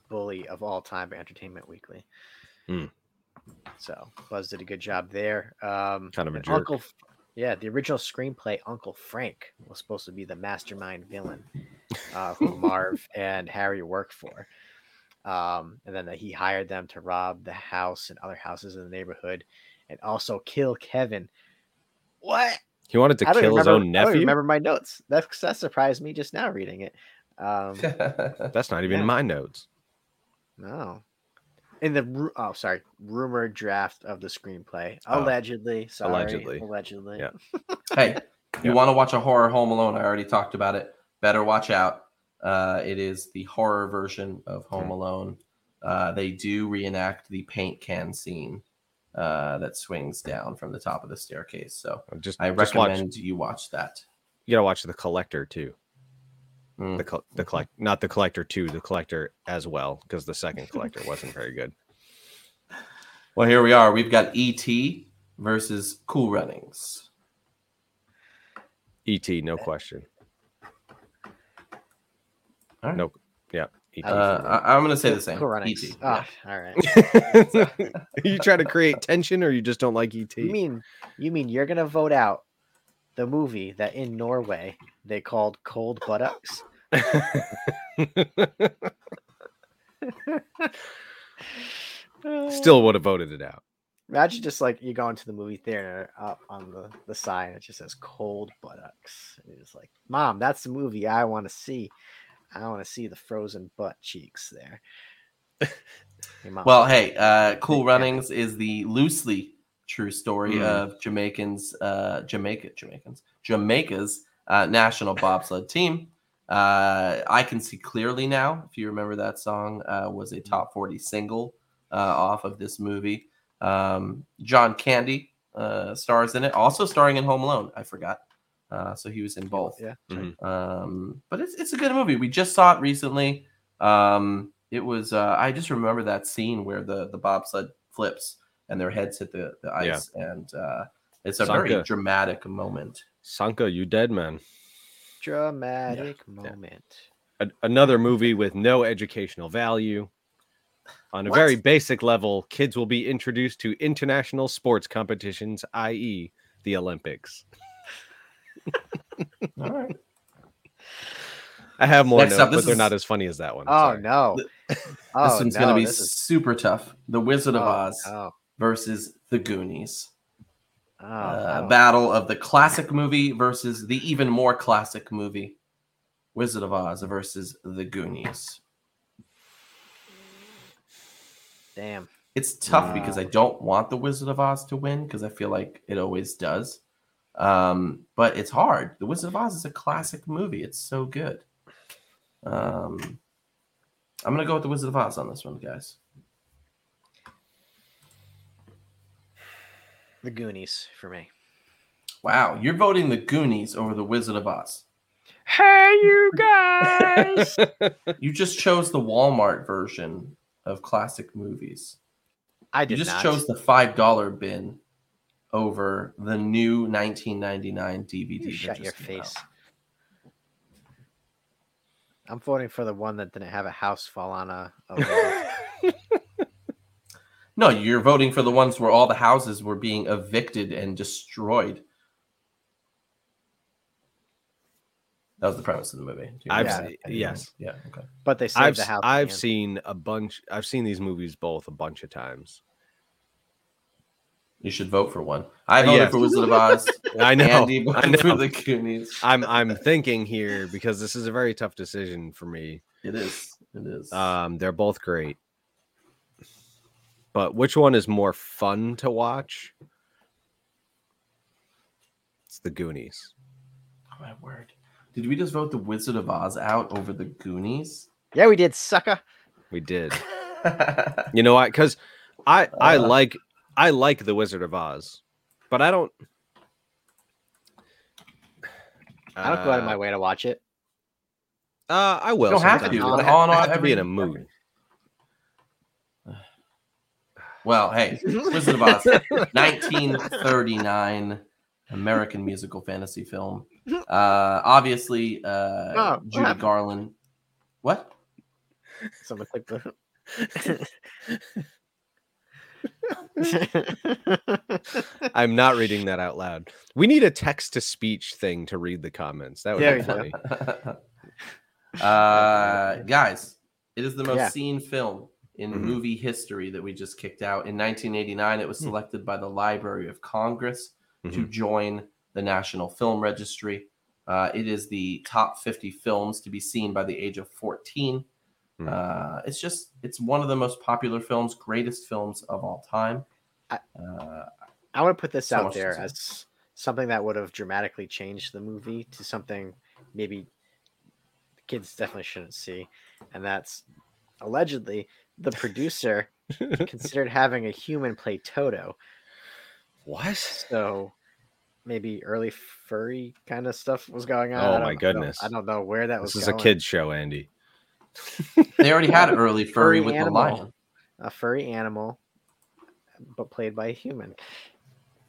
bully of all time by Entertainment Weekly. Hmm. So Buzz did a good job there. Um, Kind of a jerk. Uncle, yeah, the original screenplay, Uncle Frank, was supposed to be the mastermind villain uh, who Marv and Harry worked for. Um, and then he hired them to rob the house and other houses in the neighborhood and also kill Kevin. What? He wanted to I kill his remember- own I don't nephew. remember my notes. That, that surprised me just now reading it. Um, That's not even Yeah. in my notes. no. In the oh sorry rumored draft of the screenplay Oh. allegedly sorry Allegedly. allegedly Yeah. hey, you Yeah. want to watch a horror Home Alone? I already talked about it. Better watch out. Uh, it is the horror version of Home Hmm. Alone. Uh, they do reenact the paint can scene uh, that swings down from the top of the staircase. So Just I just watch. recommend you watch that. You gotta watch the collector too. Mm. The col- the collect not the collector two, the collector as well, because the second collector wasn't very good. Well, here we are. We've got E.T. versus Cool Runnings. E.T. No question. All right. No. Yeah. E.T. Uh. I, I'm going to say the same. Cool runnings. E.T. Ah, all right you try to create tension, or you just don't like ET? you mean you mean you're gonna vote out the movie that in norway they called cold buttocks Still would have voted it out. Imagine just like you go into the movie theater up on the, the sign, it just says cold buttocks. And it's like, Mom, that's the movie I want to see. I want to see the frozen butt cheeks there. Hey, Well, hey, uh, Cool Yeah. Runnings is the loosely true story Mm. of Jamaicans, uh, Jamaica, Jamaicans, Jamaica's uh, national bobsled team. Uh, I can see clearly now. If you remember that song, uh, was a top forty single uh, off of this movie. Um, John Candy uh, stars in it, also starring in Home Alone. I forgot, uh, so he was in both. yeah. Mhm. Um, but it's it's a good movie. We just saw it recently. Um, it was uh, I just remember that scene where the the bobsled flips and their heads hit the, the ice, and uh, it's a very dramatic moment. Sanka, you dead man. Dramatic moment. A- another movie with no educational value. On a What? very basic level, kids will be introduced to international sports competitions, i.e., the Olympics. All right. I have more Next notes, up, but this they're is- not as funny as that one. Oh sorry. no. Th- Oh, this one's no, gonna be this is- super tough. The Wizard of oh, Oz no. Versus the Goonies. Oh, uh, no. battle of the classic movie versus the even more classic movie, Wizard of Oz versus the Goonies. Damn. It's tough because I don't want the Wizard of Oz to win because I feel like it always does. Um, but it's hard. The Wizard of Oz is a classic movie. It's so good. Um, I'm gonna go with the Wizard of Oz on this one, guys. The Goonies for me. Wow, you're voting the Goonies over the Wizard of Oz. Hey, you guys! You just chose the Walmart version of classic movies. I did. You just not. chose the five dollar bin over the new 1999 DVD. You shut your face. out. I'm voting for the one that didn't have a house fall on a. a wall. No, you're voting for the ones where all the houses were being evicted and destroyed. That was the premise of the movie. I've remember se- yes. Yeah. Okay. but they saved I've the house. I've end. seen a bunch. I've seen these movies both a bunch of times. You should vote for one. I voted Yes. for Wizard of Oz. I know. Andy I voted for know. the Goonies. I'm I'm thinking here because this is a very tough decision for me. It is. It is. Um, they're both great, but which one is more fun to watch? It's the Goonies. oh my word! Did we just vote the Wizard of Oz out over the Goonies? Yeah, we did, sucker. We did. You know what? Because I I Uh. like I like the Wizard of Oz, but I don't. I don't go out of Uh, my way to watch it. Uh, I will. You don't have to sometimes, do but. I On I our have to be in a every- mood. Well, hey, Wizard of Oz, 1939 American musical fantasy film. Uh, obviously, uh, Oh, Judy happened? Garland. What? Someone click the. I'm not reading that out loud. We need a text to speech thing to read the comments. That would There be funny. uh, guys, it is the most Yeah. seen film in Mhm. movie history that we just kicked out. In 1989, it was Hmm. selected by the Library of Congress to Mhm. join the National Film Registry. Uh, it is the top 50 films to be seen by the age of 14. Hmm. Uh, it's just, it's one of the most popular films, greatest films of all time. I- Uh, I want to put this So out there as something that would have dramatically changed the movie to something maybe kids definitely shouldn't see, and that's allegedly the producer considered having a human play Toto. What? So maybe early furry kind of stuff was going on. Oh I don't- my I don't- goodness. I don't know where that was. This is a going. kids show, Andy. they already had early furry Furry with the lion. a furry animal, but played by a human.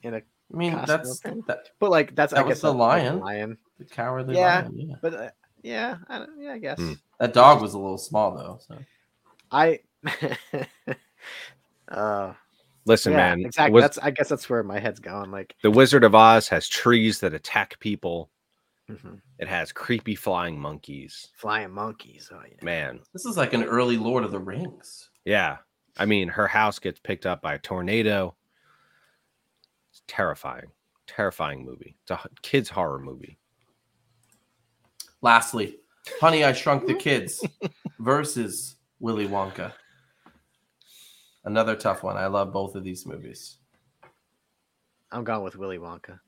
In a I mean, that's apparent. that, but like that's I That was guess the that's like lion. lion. the cowardly Yeah. lion. Yeah. But uh, yeah, I don't, yeah, I guess Hmm. That dog was a little small though. So I. uh, Listen, yeah, man. exactly. Wiz- That's I guess that's where my head's going. Like, the Wizard of Oz has trees that attack people. mhm. It has creepy flying monkeys. flying monkeys. Oh yeah. Man, this is like an early Lord of the Rings. yeah. I mean, her house gets picked up by a tornado. It's terrifying, terrifying movie. It's a kids horror movie. Lastly, Honey, I Shrunk the Kids versus Willy Wonka. Another tough one. I love both of these movies. I'm going with Willy Wonka.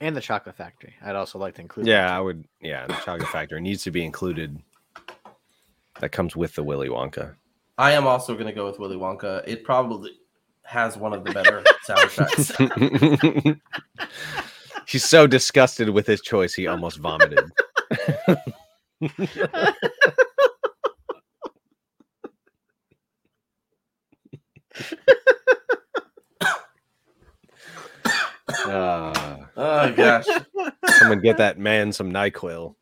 And the Chocolate Factory. I'd also like to include. Yeah. I would. Yeah, the Chocolate Factory needs to be included. That comes with the Willy Wonka. I am also going to go with Willy Wonka. It probably has one of the better soundtracks. He's so disgusted with his choice, he almost vomited. Uh, oh gosh, someone get that man some Nyquil.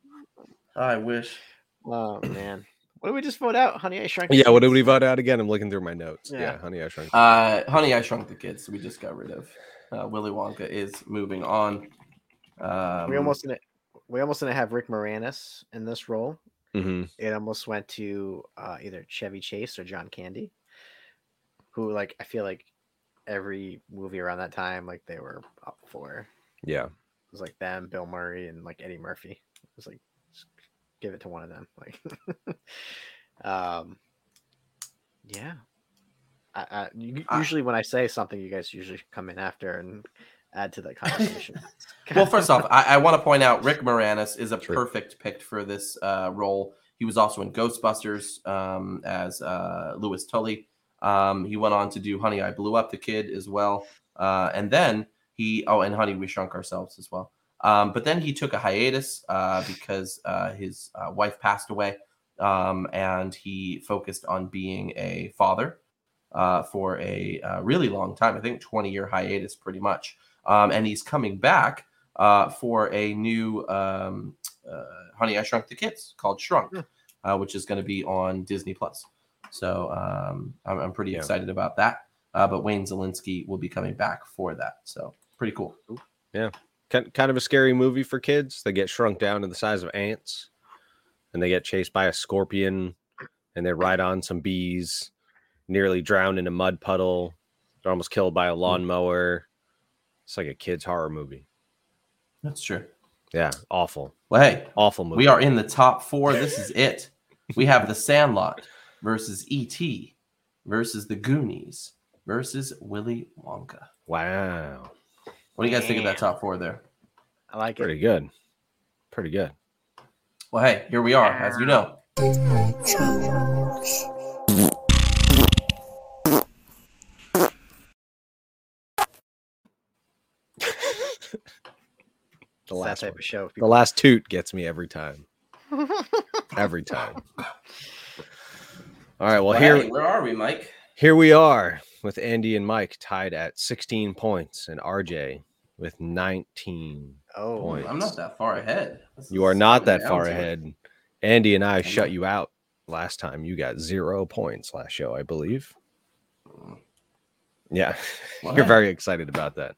I wish. Oh man. What did we just vote out? Honey, I Shrunk. Yeah, what did we vote out again? I'm looking through my notes. Yeah, Yeah. honey, I shrunk. Uh, Honey, I Shrunk the Kids. We just got rid of. Uh, Willy Wonka is moving on. Um, we almost didn't. We almost didn't have Rick Moranis in this role. Mm-hmm. It almost went to uh, either Chevy Chase or John Candy, who like I feel like every movie around that time like they were up for. Yeah, It was like them, Bill Murray, and like Eddie Murphy. It was like just give it to one of them. Like, um, yeah. I, I, u- I- usually when I say something, you guys usually come in after and add to the conversation. well, first off, I, I want to point out Rick Moranis is a True. perfect pick for this uh, role. He was also in Ghostbusters um, as uh, Louis Tully. Um, he went on to do Honey, I Blew Up the Kid as well. Uh, and then he, oh, and Honey, We Shrunk Ourselves as well. Um, but then he took a hiatus uh, because uh, his uh, wife passed away um, and he focused on being a father uh, for a uh, really long time. I think 20 year hiatus, pretty much. Um, and he's coming back uh, for a new um, uh, Honey, I Shrunk the Kids called Shrunk, Hmm. uh, which is going to be on Disney Plus. So um, I'm, I'm pretty Yeah. excited about that. Uh, but Wayne Szalinski will be coming back for that. So pretty cool. Yeah. Kind kind of a scary movie for kids. They get shrunk down to the size of ants, and they get chased by a scorpion, and they ride on some bees, nearly drown in a mud puddle. They're almost killed by a lawnmower. It's like a kid's horror movie. That's true. Yeah, awful, Well, hey, awful movie. we are in the top four. This is it. We have The Sandlot versus E.T. versus The Goonies versus Willy Wonka. Wow, What do you guys think of that top four there? I like it. pretty good, pretty good. Well, hey, here we are, as you know. The last type one. of show. The last toot gets me every time. Every time. All right. Well, Well, here hey, where are we, Mike? here we are with Andy and Mike tied at 16 points, and RJ with 19. oh, Point. I'm not that far ahead. This You are not that far to ahead. Andy and I shut you out last time. You got zero points last show, I believe. Yeah, you're very excited about that.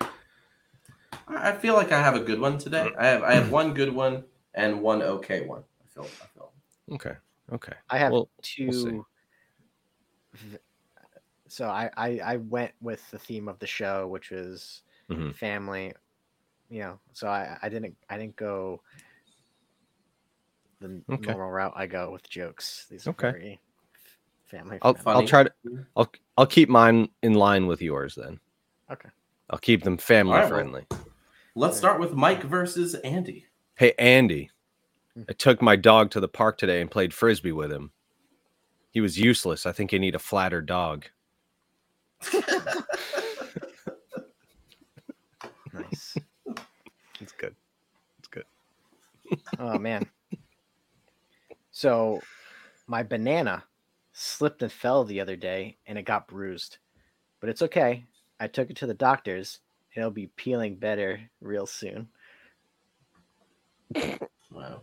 I I feel like I have a good one today. I have I have one good one and one okay one. I feel I feel. Okay. Okay. I have Well, 2 see. v- So I, I I went with the theme of the show, which was Mhm. family. You know, so I I didn't I didn't go the Okay. normal route. I go with jokes. These are Okay. very family. I'll, friendly. I'll try to I'll I'll keep mine in line with yours then. Okay. I'll keep them family All right, well- friendly. Let's start with Mike versus Andy. Hey Andy. I took my dog to the park today and played frisbee with him. He was useless. I think you need a flatter dog. Nice. It's good. It's good. Oh man. So my banana slipped and fell the other day and it got bruised. But it's okay. I took it to the doctors and it'll be peeling better real soon. Wow.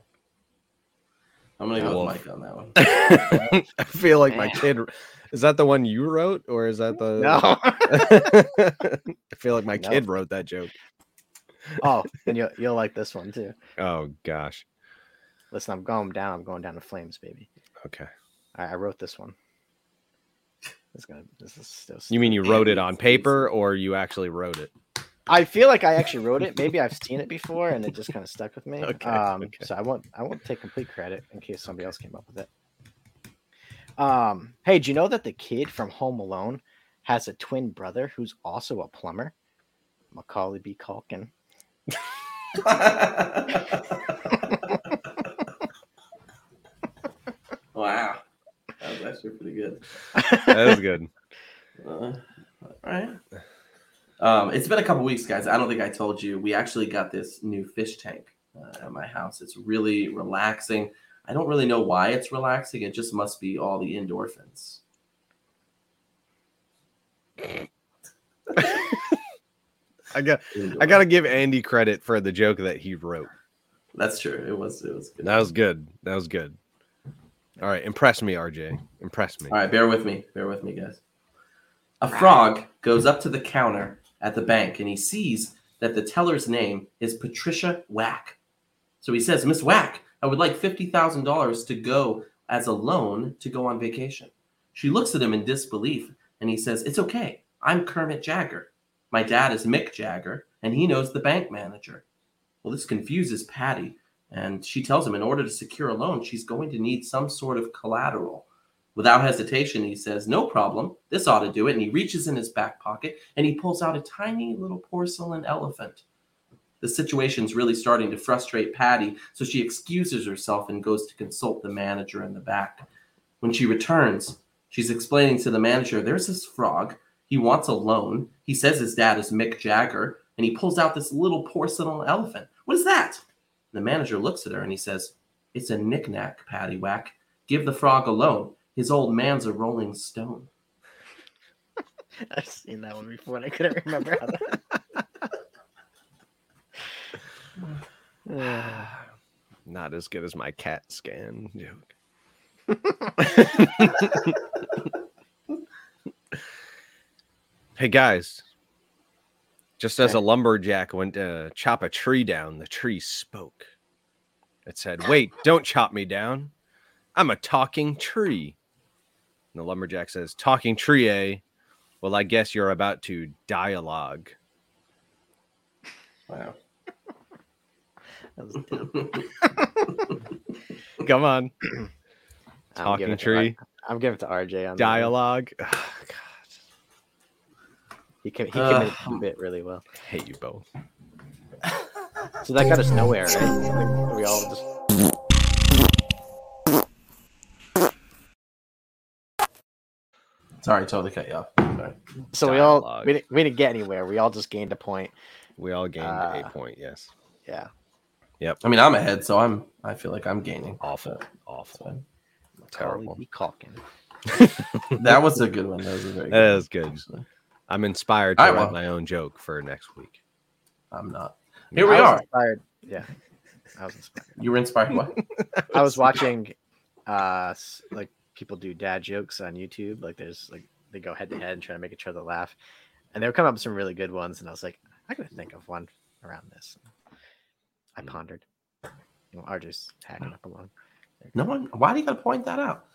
I'm gonna go Wolf. with Mike on that one. I feel like my kid is that the one you wrote or is that the No. I feel like my No. kid wrote that joke. oh, and you'll you'll like this one too. Oh gosh. Listen, I'm going down. I'm going down to flames, baby. Okay. I, I wrote this one. It's gonna. This is still. You mean you wrote it on paper or you actually wrote it? I feel like I actually wrote it. Maybe I've seen it before, and it just kind of stuck with me. Okay, um, okay. So I won't. I won't take complete credit in case somebody else came up with it. Um. Hey, do you know that the kid from Home Alone has a twin brother who's also a plumber? Macaulay B. Culkin. wow, that was actually pretty good. That was good. Uh, all right. Um, it's been a couple weeks, guys. I don't think I told you. We actually got this new fish tank uh, at my house. It's really relaxing. I don't really know why it's relaxing. It just must be all the endorphins. I got I got to give Andy credit for the joke that he wrote. That's true. It was. It was good. That was good. That was good. All right, impress me, RJ. Impress me. All right, bear with me. Bear with me, guys. A frog goes up to the counter at the bank and he sees that the teller's name is Patricia Whack. So he says, Miss Whack, I would like $50,000 to go as a loan to go on vacation. She looks at him in disbelief and he says, It's okay. I'm Kermit Jagger. My dad is Mick Jagger and he knows the bank manager. Well, this confuses Patty and she tells him in order to secure a loan, she's going to need some sort of collateral. Without hesitation, he says, No problem. This ought to do it. And he reaches in his back pocket and he pulls out a tiny little porcelain elephant. The situation's really starting to frustrate Patty, so she excuses herself and goes to consult the manager in the back. When she returns, she's explaining to the manager, There's this frog. He wants a loan. He says his dad is Mick Jagger, and he pulls out this little porcelain elephant. What is that? The manager looks at her and he says, It's a knickknack, Patty Whack. Give the frog a loan. His old man's a rolling stone. I've seen that one before, and I couldn't remember how that. Not as good as my cat scan joke. hey guys, just as a lumberjack went to chop a tree down, the tree spoke. It said, Wait, don't chop me down. I'm a talking tree. And the lumberjack says, Talking tree, eh? Well, I guess you're about to dialogue. Wow. That was dumb. Come on. I'm Talking to tree. R- I'm giving it to RJ on. Dialogue. Ugh, God, He, can he Uh, committed to the bit really well. I hate you both. So that got us nowhere, right? We all just. Sorry, totally cut you off. Sorry. So we all we didn't, we didn't get anywhere. We all just gained a point. We all gained a Uh, point. Yes. Yeah. Yep. I mean, I'm ahead, so I'm. I feel like I'm gaining. Awful. But it's Awful. fine. Terrible. Macaulay B. That was a good one. That was a very. That good is good. actually. I'm inspired to All right, write well. my own joke for next week. I'm not. Here we I was are. Inspired. Yeah. I was inspired. You were inspired. What? I was watching, uh, like people do dad jokes on YouTube. Like there's like they go head to head and try to make each other laugh, and they were coming up with some really good ones. And I was like, I gotta think of one around this. I pondered. You know, RJ's hacking up along. No one. Why do you got to point that out?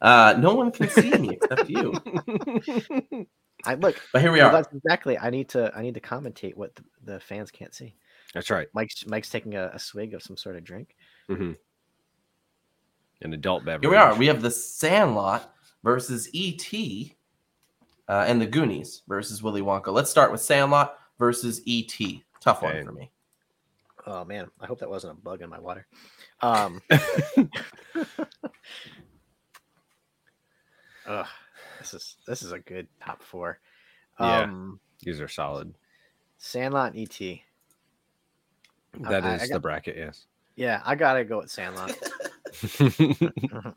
Uh, no one can see me except you. I look. But here we well, are. that's exactly. I need to. I need to commentate what the, the fans can't see. That's right. Mike's Mike's taking a, a swig of some sort of drink. hmm An adult beverage. Here we are. We have the Sandlot versus E.T. Uh, and the Goonies versus Willy Wonka. Let's start with Sandlot versus E.T. Tough Okay. one for me. Oh man, I hope that wasn't a bug in my water. Um, ugh, this is this is a good top four. Yeah. Um, These are solid. Sandlot and ET. That is I- I the bracket. Yes. Yeah, I gotta go with Sandlot.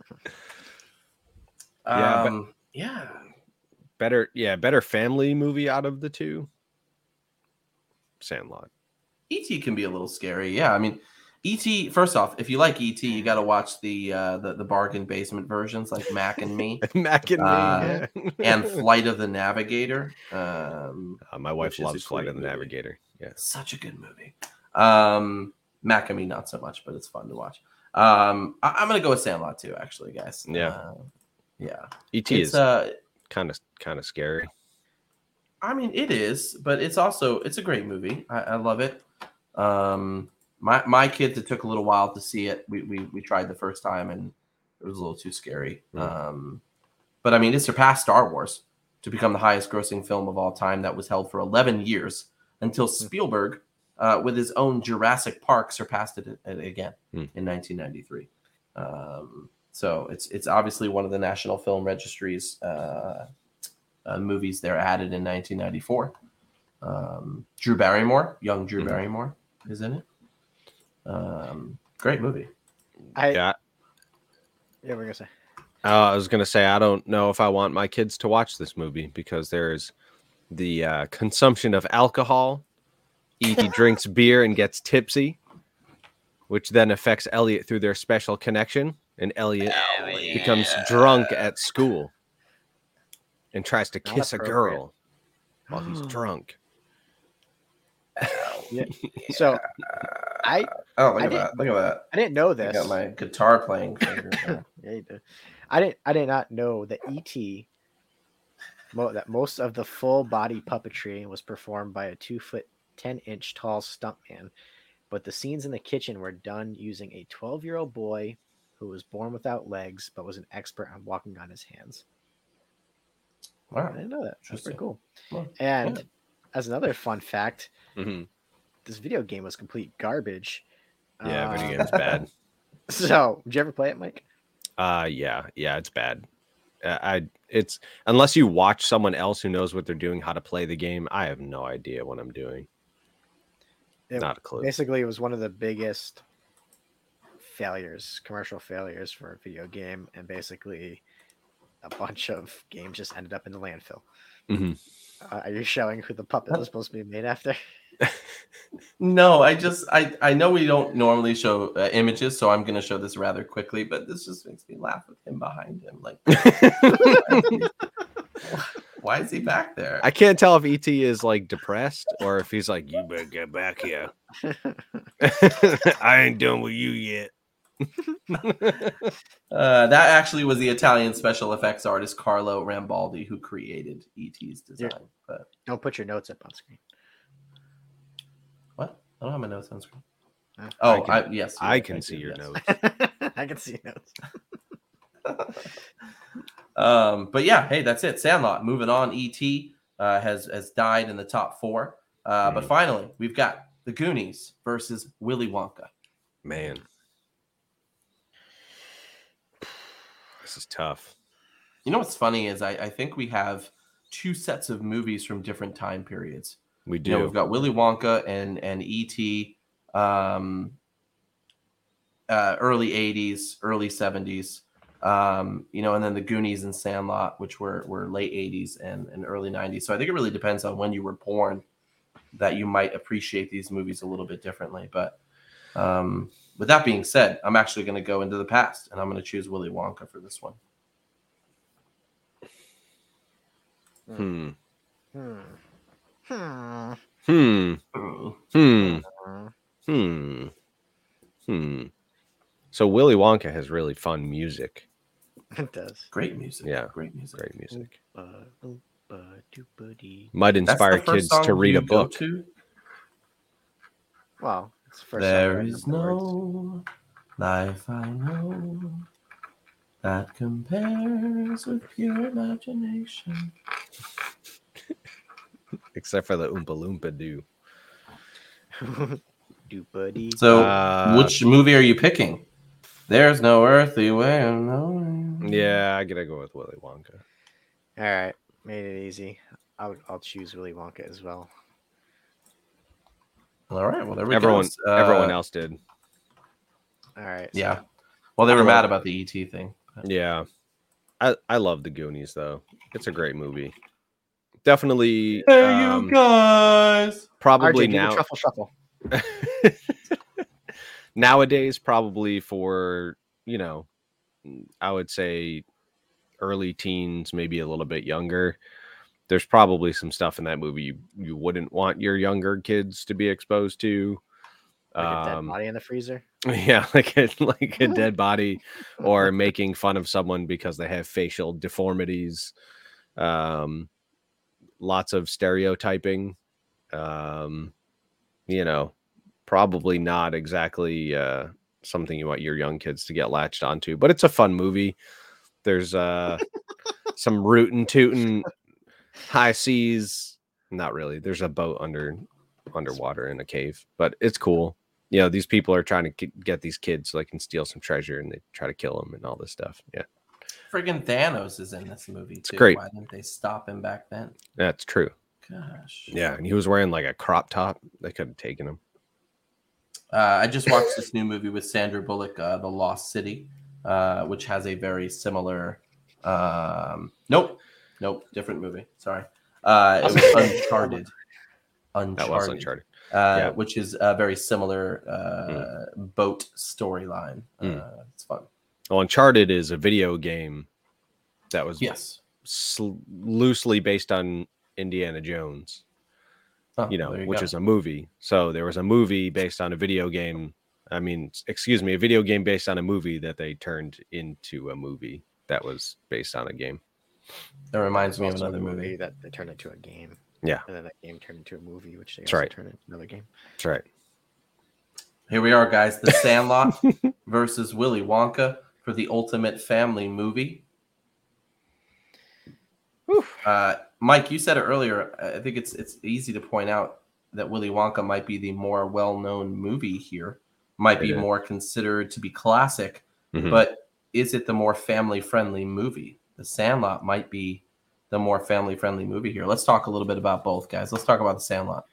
Yeah, but- Um, yeah. better. Yeah. Better family movie out of the two. Sandlot. E.T. Can be a little scary. Yeah, I mean, E.T. First off, if you like E.T., you got to watch the, uh, the the bargain basement versions like Mac and Me Mac and Uh, me. and Flight of the Navigator. Um, Uh, my wife which is a loves Flight of the movie. Navigator. Yeah. such a good movie. Um, Mac and Me not so much, but it's fun to watch. Um, I, am gonna go with Sandlot too, actually, guys. Yeah. Uh, yeah. E.T. It's is uh, kind of kind of scary. I mean, it is, but it's also it's a great movie. I, I love it. Um, my my kids, it took a little while to see it. We we we tried the first time and it was a little too scary. Mm. Um, but I mean, it surpassed Star Wars to become the highest grossing film of all time. That was held for 11 years until Spielberg, uh, with his own Jurassic Park, surpassed it a- again Mm. in 1993. Um, so it's it's obviously one of the National Film Registry's uh, uh, movies there added in 1994. Um, Drew Barrymore, young Drew Mhm. Barrymore, is in it. Um, great movie. I Yeah, yeah, we're gonna say. Uh, I was gonna say I don't know if I want my kids to watch this movie because there's the uh, consumption of alcohol. E.T. drinks beer and gets tipsy, which then affects Elliot through their special connection, and Elliot oh, becomes drunk at school and tries to kiss a girl while he's drunk. So I Oh, look I at that! Look at that! I didn't know I this. got my guitar playing yeah, you do. I didn't. I did not know that ET. Mo- that most of the full body puppetry was performed by a two foot ten inch tall stuntman, but the scenes in the kitchen were done using a twelve year old boy who was born without legs but was an expert on walking on his hands. Wow. I didn't know that. That's pretty cool. Well, And yeah. as another fun fact, Mhm. this video game was complete garbage. Yeah, video game's bad. So, did you ever play it, Mike? Uh yeah, yeah, it's bad. Uh, I it's unless you watch someone else who knows what they're doing, how to play the game. I have no idea what I'm doing. It- Not a clue. basically it was one of the biggest failures commercial failures for a video game and basically a bunch of games just ended up in the landfill Mhm. uh, are you showing who the puppet was supposed to be made after No, I just I I know we don't normally show uh, images, so I'm going to show this rather quickly. But this just makes me laugh with him behind him. Like, why is he back there? I can't tell if ET is like depressed or if he's like, "You better get back here. I ain't done with you yet." Uh, that actually was the Italian special effects artist Carlo Rambaldi who created ET's design. But don't put your notes up on screen what? I don't have my notes on screen. Uh, Oh, can- I, yes, I you're can right, see your yes. notes. i can see your notes Um, but yeah, hey, that's it. Sandlot. Moving on. ET uh, has has died in the top four. Uh, But Mhm. finally, we've got the Goonies versus Willy Wonka. Man, this is tough. You know what's funny is I, I think we have two sets of movies from different time periods. We You know, do. we've got Willy Wonka and and ET, um, uh, early '80s, early '70s. Um, you know, and then the Goonies and Sandlot, which were were late '80s and, and early '90s. So I think it really depends on when you were born that you might appreciate these movies a little bit differently. But um, with that being said, I'm actually going to go into the past and I'm going to choose Willy Wonka for this one. hmm. hmm. Hmm. Hmm. Mm. Hmm. Hmm. Hmm. Hmm. So Willy Wonka has really fun music. it does Great music. Yeah. great music. Great music. uh, oop, uh, doopity. Might inspire kids to read a book. to? well it's the first song I There remember is the words. no life I know that compares with pure imagination. Except for the Oompa Loompa Doo. doopity So, Uh, which movie are you picking? There's no earthly way of knowing. Yeah, I gotta go with Willy Wonka. all right made it easy i'll, I'll choose willy wonka as well All right. Well, there we Everyone, go. Uh, everyone else did. all right so- Yeah. Well, they were mad about the ET thing. Yeah, I I love the Goonies though. It's a great movie. Definitely. um, you guys. probably RJ, now. truffle shuffle nowadays probably for you know i would say early teens maybe a little bit younger there's probably some stuff in that movie you, you wouldn't want your younger kids to be exposed to like a dead Um, body in the freezer yeah like a, like a dead body or making fun of someone because they have facial deformities Um, lots of stereotyping. Um, you know, probably not exactly uh, something you want your young kids to get latched onto, but it's a fun movie. There's uh, some rootin' tootin' high seas. Not really. There's a boat under underwater in a cave, but it's cool. You know, these people are trying to get these kids so they can steal some treasure and they try to kill them and all this stuff. Yeah, Friggin' Thanos is in this movie too. great. Why didn't they stop him back then? that's true. Gosh. Yeah, and he was wearing like a crop top. They could have taken him. Uh, I just watched this new movie with Sandra Bullock, uh, The Lost City, uh, which has a very similar. Um, nope, nope, different movie. Sorry, uh, it was Uncharted. Uncharted. That was Uncharted. Uh, Yeah. which is a very similar uh, boat storyline. Mm. Uh, it's fun. Well, Uncharted is a video game that was Yes. sl- loosely based on Indiana Jones. Oh, you know, there which go. is a movie. So there was a movie based on a video game. I mean, excuse me, a video game based on a movie that they turned into a movie that was based on a game. that reminds me of another a movie. that they turned into a game. Yeah. And then that game turned into a movie, which they That's also right. turned into another game. That's right. Here we are, guys. The Sandlot versus Willy Wonka for the ultimate family movie. Uh, Mike, you said it earlier. I think it's it's easy to point out that Willy Wonka might be the more well-known movie here. Might be is. more considered to be classic, Mhm. but is it the more family-friendly movie? The Sandlot might be the more family-friendly movie here. Let's talk a little bit about both, guys. Let's talk about the Sandlot.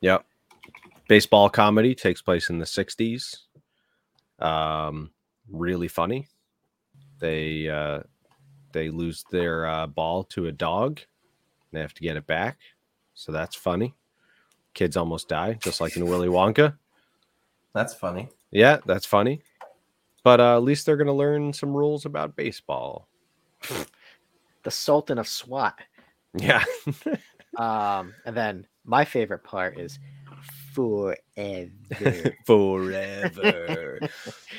Yep. Baseball comedy takes place in the 60s. Um, really funny. They uh, they lose their uh, ball to a dog. They have to get it back. So that's funny. Kids almost die, just like in Willy Wonka. That's funny. Yeah, that's funny. But uh, at least they're going to learn some rules about baseball. The Sultan of SWAT. Yeah. Um, and then my favorite part is forever. Forever.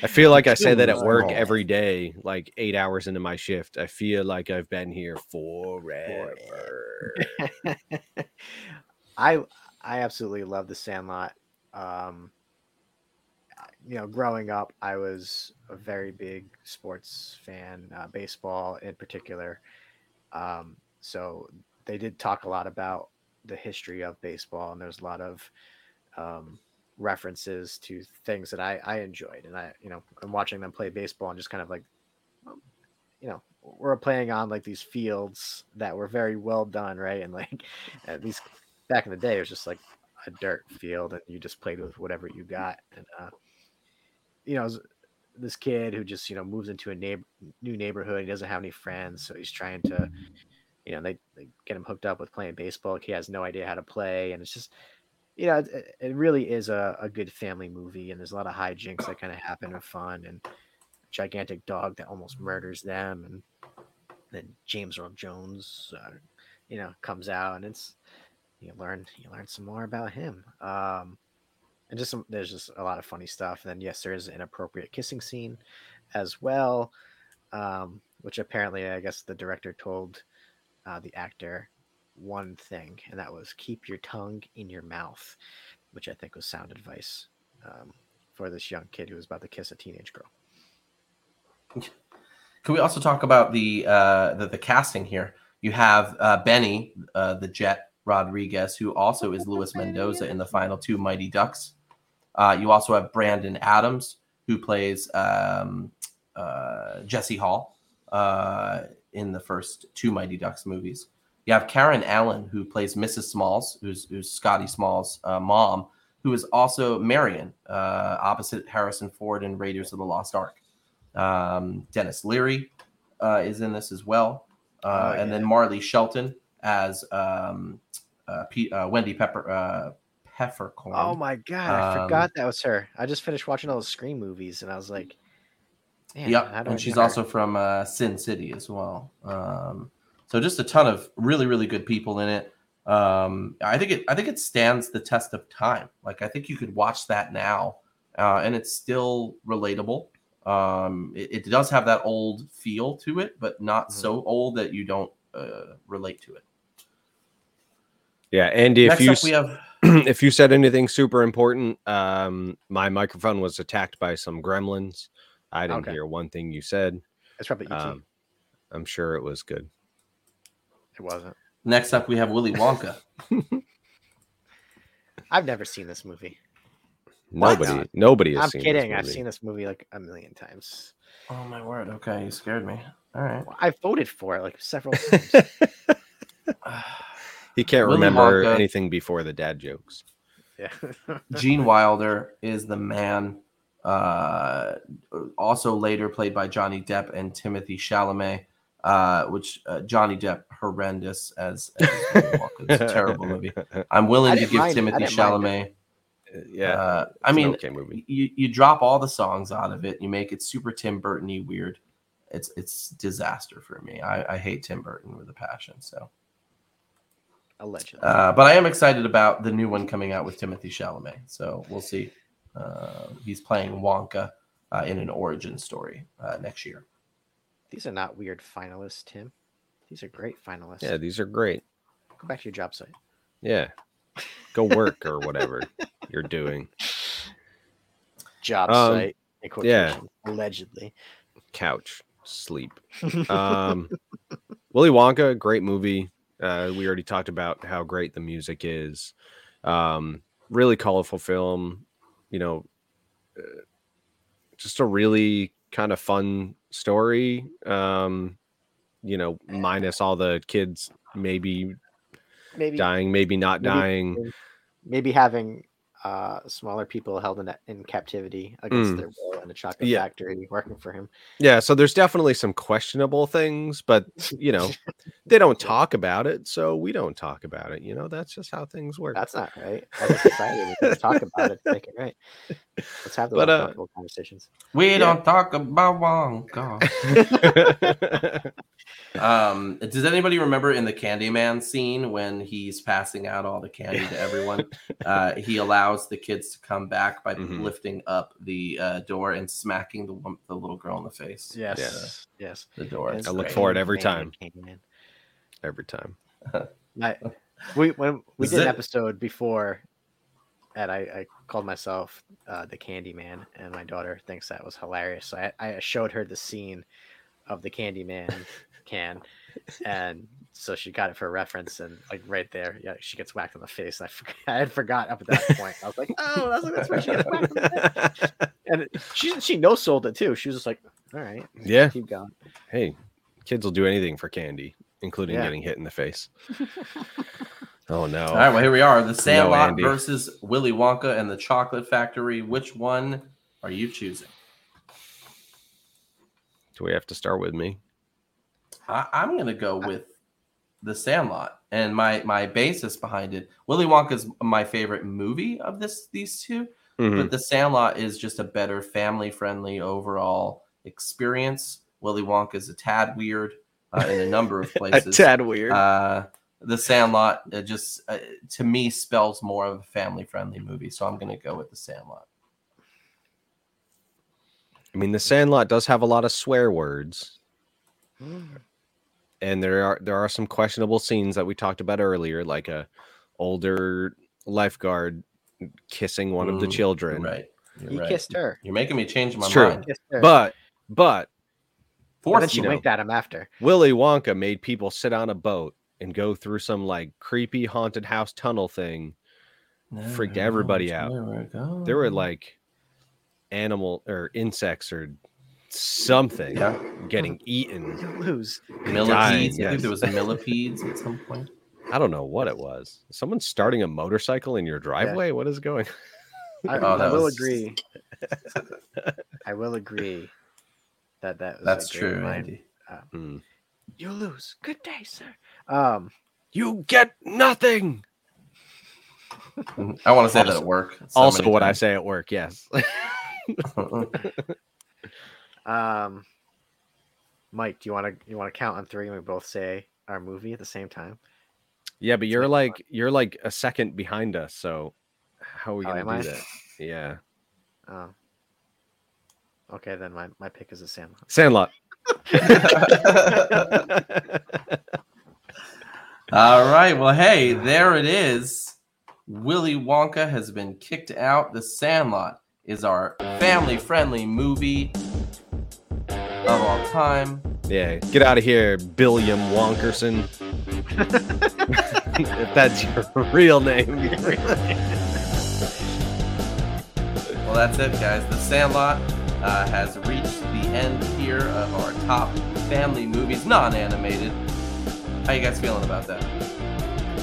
I feel like I say that at work every day, like eight hours into my shift. I feel like I've been here forever. I I absolutely love the Sandlot. Um, you know, growing up, I was a very big sports fan, uh, baseball in particular. Um, so they did talk a lot about the history of baseball, and there's a lot of um, references to things that I, I enjoyed, and I you know, and watching them play baseball and just kind of like, you know, we're playing on like these fields that were very well done, right? And like at least back in the day, it was just like a dirt field, and you just played with whatever you got. And uh, you know, this kid who just you know moves into a neighbor new neighborhood, he doesn't have any friends, so he's trying to, you know, they, they get him hooked up with playing baseball. He has no idea how to play, and it's just. You know, it, it really is a, a good family movie, and there's a lot of hijinks that kind of happen and fun, and gigantic dog that almost murders them, and then James Earl Jones, uh, you know, comes out, and it's you learn you learn some more about him. Um, and just some, there's just a lot of funny stuff. And then yes, there is an inappropriate kissing scene as well, um, which apparently I guess the director told uh, the actor one thing, and that was keep your tongue in your mouth, which I think was sound advice um, for this young kid who was about to kiss a teenage girl. Can we also talk about the uh, the, the casting here? You have uh, Benny, uh, the Jet Rodriguez, who also is Luis Mendoza in the final two Mighty Ducks. Uh, you also have Brandon Adams, who plays um, uh, Jesse Hall uh, in the first two Mighty Ducks movies. You have Karen Allen, who plays Mrs. Smalls, who's, who's Scotty Smalls' uh, mom, who is also Marion, uh, opposite Harrison Ford in Raiders of the Lost Ark. Um, Denis Leary uh, is in this as well, uh, Oh, and then. Marley Shelton as um, uh, P- uh, Wendy Pepper uh, Peppercorn. Oh my god, I Um, forgot that was her. I just finished watching all those Scream movies, and I was like, "Yeah." I and she's also from uh, Sin City as well. Um, so just a ton of really, really good people in it. Um, I think it, I think it stands the test of time. Like I think you could watch that now, uh, and it's still relatable. Um, it, it does have that old feel to it, but not Mhm. so old that you don't uh, relate to it. Yeah, Andy, if you we have if you said anything super important, um, my microphone was attacked by some gremlins. I didn't Okay. hear one thing you said. It's probably ET. Um, I'm sure it was good. It wasn't. next up we have Willy Wonka. I've never seen this movie. What? Nobody, nobody has I'm seen. kidding. This I've seen this movie like a million times. Oh my word! Okay, you scared me. All right. Well, I voted for it like several times. he can't Willy remember Wonka. anything before the dad jokes. yeah. Gene Wilder is the man. Uh, also later played by Johnny Depp and Timothy Chalamet. Uh, which uh, Johnny Depp horrendous as, as It's a terrible movie. I'm willing to give Timothy Chalamet. yeah, Uh, I mean, okay movie. you you drop all the songs out of it. You make it super Tim Burton-y weird. It's it's disaster for me. I, I hate Tim Burton with a passion. So, Allegedly. uh, but I am excited about the new one coming out with Timothy Chalamet. So we'll see. Uh, he's playing Wonka uh, in an origin story uh, next year. These are not weird finalists, Tim. These are great finalists. Yeah, these are great. Go back to your job site. Yeah, go work or whatever you're doing. Job Um, site. Yeah. Allegedly. Couch, sleep. Um, Willy Wonka, great movie. Uh, we already talked about how great the music is. Um, really colorful film. You know, uh, just a really kind of fun story. Um, you know, minus all the kids maybe Maybe dying, maybe not maybe- dying. maybe having uh smaller people held in in captivity against Mm. their will in a chocolate Yeah. factory working for him. Yeah, so there's definitely some questionable things, but you know, they don't talk about it, so we don't talk about it. You know, that's just how things work. That's not right. As a society, we talk about it, make it right. Let's have those But, uh, conversations. We Yeah. don't talk about Wonka. Um, does anybody remember in the Candyman scene when he's passing out all the candy to everyone? uh, he allows the kids to come back by Mhm. lifting up the uh, door and smacking the the little girl in the face. Yes, yes. the door. And I look great. for it every time. Candyman. Every time. I, we when we Is did an episode before, and I, I called myself uh, the Candy Man, and my daughter thinks that was hilarious. So I, I showed her the scene of the Candy Man can, and so she got it for a reference, and like right there, yeah, she gets whacked in the face. I forgot, I had forgot up at that point. I was like, oh, that's, that's where she gets whacked. In the face. And she she no sold it too. She was just like, all right, yeah. keep going. Hey, kids will do anything for candy, including Yeah. getting hit in the face. oh no. All right, well here we are: The Sandlot Andy. versus Willy Wonka and the Chocolate Factory. Which one are you choosing? Do we have to start with me? I, I'm going to go with The Sandlot, and my my basis behind it. Willy Wonka is my favorite movie of this these two, Mhm. but The Sandlot is just a better family friendly overall experience. Willy Wonka is a tad weird uh, in a number of places. A tad weird. Uh, the Sandlot uh, just uh, to me spells more of a family friendly movie, so I'm going to go with The Sandlot. I mean, The Sandlot does have a lot of swear words, and there are there are some questionable scenes that we talked about earlier, like a older lifeguard kissing one of the Mm, children. Right. You're He right. kissed her. You're making me change my It's true. mind. Kissed. But but But then Forced she me. winked at him after. Willy Wonka made people sit on a boat and go through some like creepy haunted house tunnel thing. freaked everybody out. where we're going. There were like animal or insects or something yeah, getting eaten. You lose. millipedes. dying, I think there was millipedes at some point. I don't know what it was. Someone starting a motorcycle in your driveway? What is going? I, Oh, I that will was- agree. I will agree that that was That's great true, line. Andy. Hmm. You lose. Good day, sir. Um, You get nothing. I want to say that at work. so also, many what I say at work. Yes. um, Mike, do you want to you want to count on three and we both say our movie at the same time? yeah, but you're make it like you're like a second behind us. So how are we Oh, gonna am do I? that? Yeah. Oh. Okay, then my, my pick is a Sandlot. Sandlot. All right. Well, hey, there it is. Willy Wonka has been kicked out. The Sandlot is our family-friendly movie of all time. Yeah, get out of here, Billiam Wonkerson. if that's your real name. Well, that's it, guys. The Sandlot uh, has reached the end here of our top family movies, non-animated. How you guys feeling about that?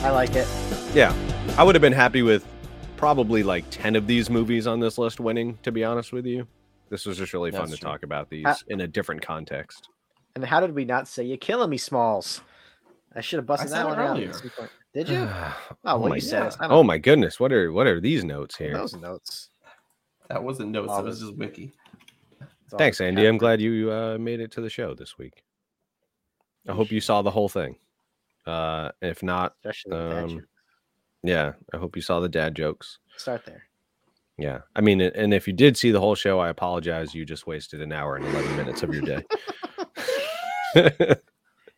I like it. Yeah, I would have been happy with probably like 10 of these movies on this list winning, to be honest with you. This was just really fun That's to true. talk about these Uh, in a different context. And how did we not say you're killing me, Smalls? I should have busted said that it one out. earlier. at point. Did you? oh, Oh, well, my you said God. it. Oh my goodness, what are what are these notes know here? those notes. That wasn't notes. Oh, That was just wiki. Thanks, Andy. I'm glad you uh, made it to the show this week. I hope you saw the whole thing. Uh, if not, Especially the dad um, yeah, I hope you saw the dad jokes. Start there. Yeah, I mean, and if you did see the whole show, I apologize. You just wasted an hour and 11 minutes of your day.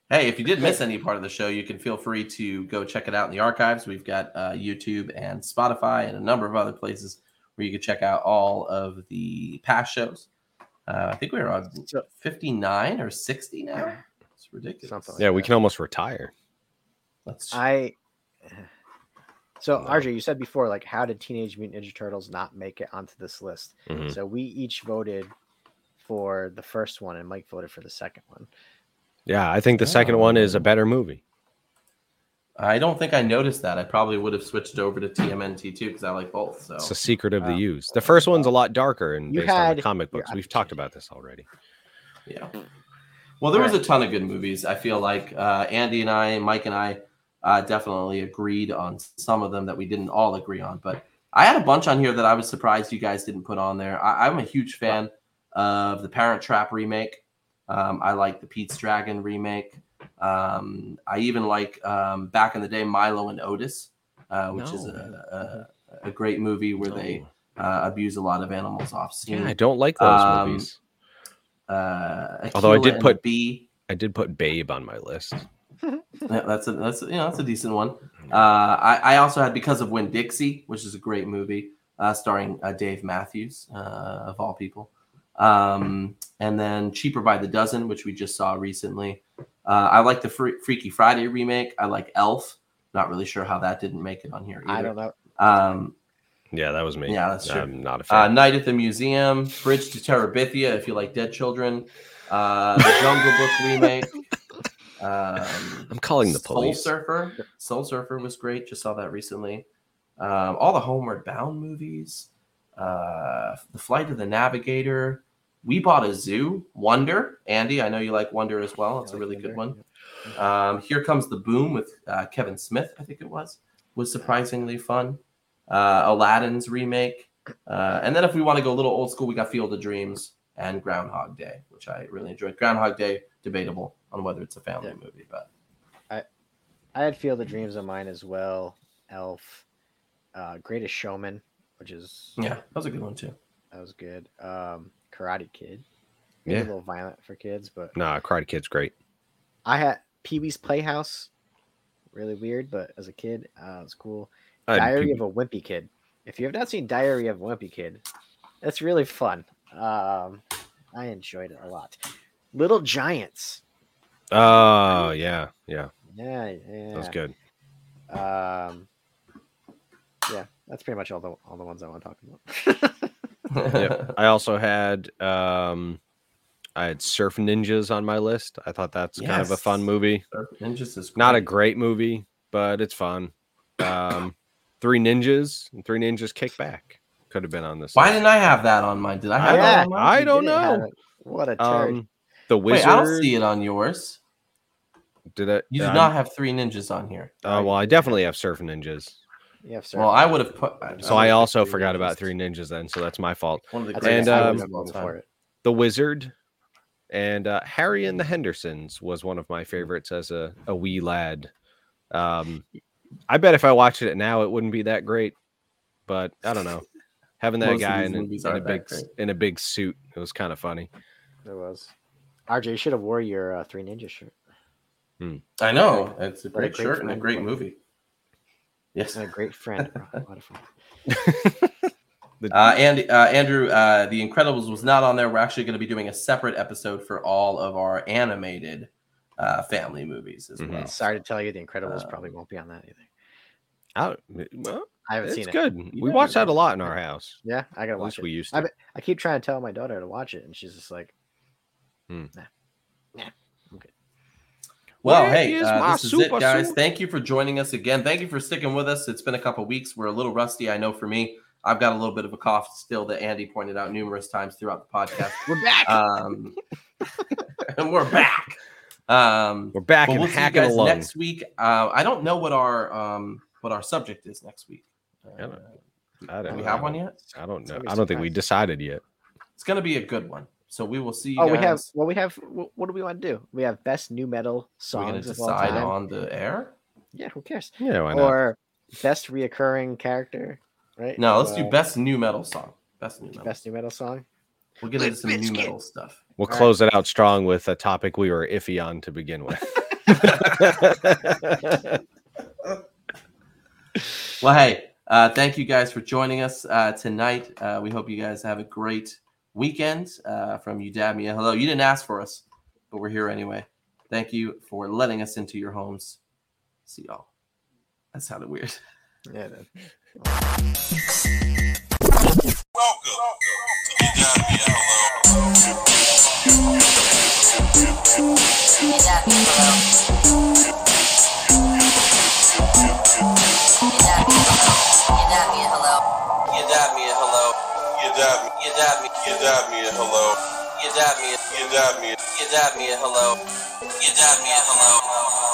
Hey, if you did miss any part of the show, you can feel free to go check it out in the archives. We've got uh, YouTube and Spotify and a number of other places where you can check out all of the past shows. Uh, I think we're on 59 or 60 now. It's ridiculous. Something like yeah, we can almost retire. Let's I. So No. RJ, you said before, like, how did Teenage Mutant Ninja Turtles not make it onto this list? Mhm. So we each voted for the first one, and Mike voted for the second one. Yeah, I think the second one is a better movie. I don't think I noticed that. I probably would have switched over to TMNT too because I like both. So It's a secret of the Wow. use. The first one's a lot darker and You based on the comic your books. We've talked about this already. Yeah. Well, there was a ton of good movies. I feel like uh, Andy and I, Mike and I, uh, definitely agreed on some of them that we didn't all agree on. But I had a bunch on here that I was surprised you guys didn't put on there. I, I'm a huge fan of the Parent Trap remake. Um, I like the Pete's Dragon remake. Um, I even like um, back in the day Milo and Otis, uh, which is a, a, a great movie where they uh, abuse a lot of animals off scene. Yeah, I don't like those Um, movies. Uh, Although I did put- Bee. I did put Babe on my list. Yeah, that's a that's you know that's a decent one. Uh, I I also had because of Winn-Dixie, which is a great movie, uh, starring uh, Dave Matthews uh, of all people. Um, and then Cheaper by the Dozen, which we just saw recently. Uh, I like the Fre- Freaky Friday remake. I like Elf. Not really sure how that didn't make it on here. I don't know. Um, Yeah, that was me. Yeah, that's true. I'm not a uh, fan. Night at the Museum, Bridge to Terabithia, if you like Dead Children, uh, the Jungle Book remake. Um, I'm calling the police. Soul Surfer. Soul Surfer was great. Just saw that recently. Um, all the Homeward Bound movies. Uh, the Flight of the Navigator. We bought a zoo. Wonder. Andy, I know you like Wonder as well. It's I a like really good one. Um, Here comes the boom with uh, Kevin Smith. I think it was was surprisingly fun. Uh, Aladdin's remake. Uh, and then if we want to go a little old school, we got Field of Dreams and Groundhog Day, which I really enjoyed. Groundhog Day, debatable on whether it's a family Yeah. movie, but I I had Field of Dreams on mine as well. Elf, uh, Greatest Showman, which is yeah, that was a good one too. that was good. Um, Karate Kid, maybe Yeah. a little violent for kids, but Nah, Karate Kid's great. I had Pee Wee's Playhouse, really weird, but as a kid, uh, it was cool. I Diary Pee- of a Wimpy Kid. If you have not seen Diary of a Wimpy Kid, it's really fun. Um, I enjoyed it a lot. Little Giants. Oh yeah, yeah, Yeah, yeah. that was good. Um, yeah, that's pretty much all the all the ones I want to talk about. Yep. I also had um I had Surf Ninjas on my list. I thought that's kind of a fun Yes. movie. Ninjas is Not a great. great movie, but it's fun. Um Three Ninjas and Three Ninjas Kick Back could have been on this. Why list. didn't I have that on mine? Did I have Yeah, that on mine? I don't know. What a turd. um The wizard. Wait, Wizard I don't see it on yours. did it? You do not have three ninjas on here. Uh, well, I definitely have Surf Ninjas. you have Well, I would have put. So would I also forgot Ninjas. about Three Ninjas then, so that's my fault. One of the That's greatest And, um, movies of all voted time. for it. The Wizard and uh, Harry and the Hendersons was one of my favorites as a, a wee lad. Um, I bet if I watched it now, it wouldn't be that great. But I don't know. Having that Most guy in, a- in a big great. in a big suit, it was kind of funny. It was. RJ, you should have wore your uh, Three Ninja shirt. I know it's a What a great, great shirt and a great movie. Yes. And a great friend. bro. A lot of fun. Uh, and uh, Andrew, uh, The Incredibles was not on there. We're actually going to be doing a separate episode for all of our animated uh, family movies as Mhm. well. Sorry to tell you, The Incredibles Uh, probably won't be on that either. I, well, I haven't it's seen it. It's good. We Yeah. watch that a lot in our house. Yeah, I gotta At watch it. we used to. bet- I keep trying to tell my daughter to watch it, and she's just like, Well, Where hey, is uh, my this is it, guys. suit? Thank you for joining us again. Thank you for sticking with us. It's been a couple weeks. We're a little rusty, I know for me. I've got a little bit of a cough still that Andy pointed out numerous times throughout the podcast. "We're back." Um, and we're back. Um, We're back and we'll see you hacking guys along. next week. Uh, I don't know what our um, what our subject is next week. I don't- Uh, I don't do we know. have one yet? I don't know. I don't think we decided yet. It's going to be a good one. So we will see you oh, guys. we have. Well, we have. What do we want to do? We have best new metal We're going to songs of all decide time. on the air. Yeah, who cares? Yeah, why not? Or best reoccurring character, right? No, let's do Uh, best new metal song. Best new metal. best new metal song. We'll get into Limp some new Bizkit. metal stuff. We'll All right. close it out strong with a topic we were iffy on to begin with. Well, hey, uh, thank you guys for joining us uh, tonight. Uh, we hope you guys have a great weekend uh, from you, Dad Mia. Hello. You didn't ask for us, but we're here anyway. Thank you for letting us into your homes. See y'all. That sounded weird. Yeah. that- Welcome to You Got Me a Hello. You dab me a hello. You dab me. You dab me. You dab me a hello. You dab me. You dab me. You dab me a hello. You dab me a hello.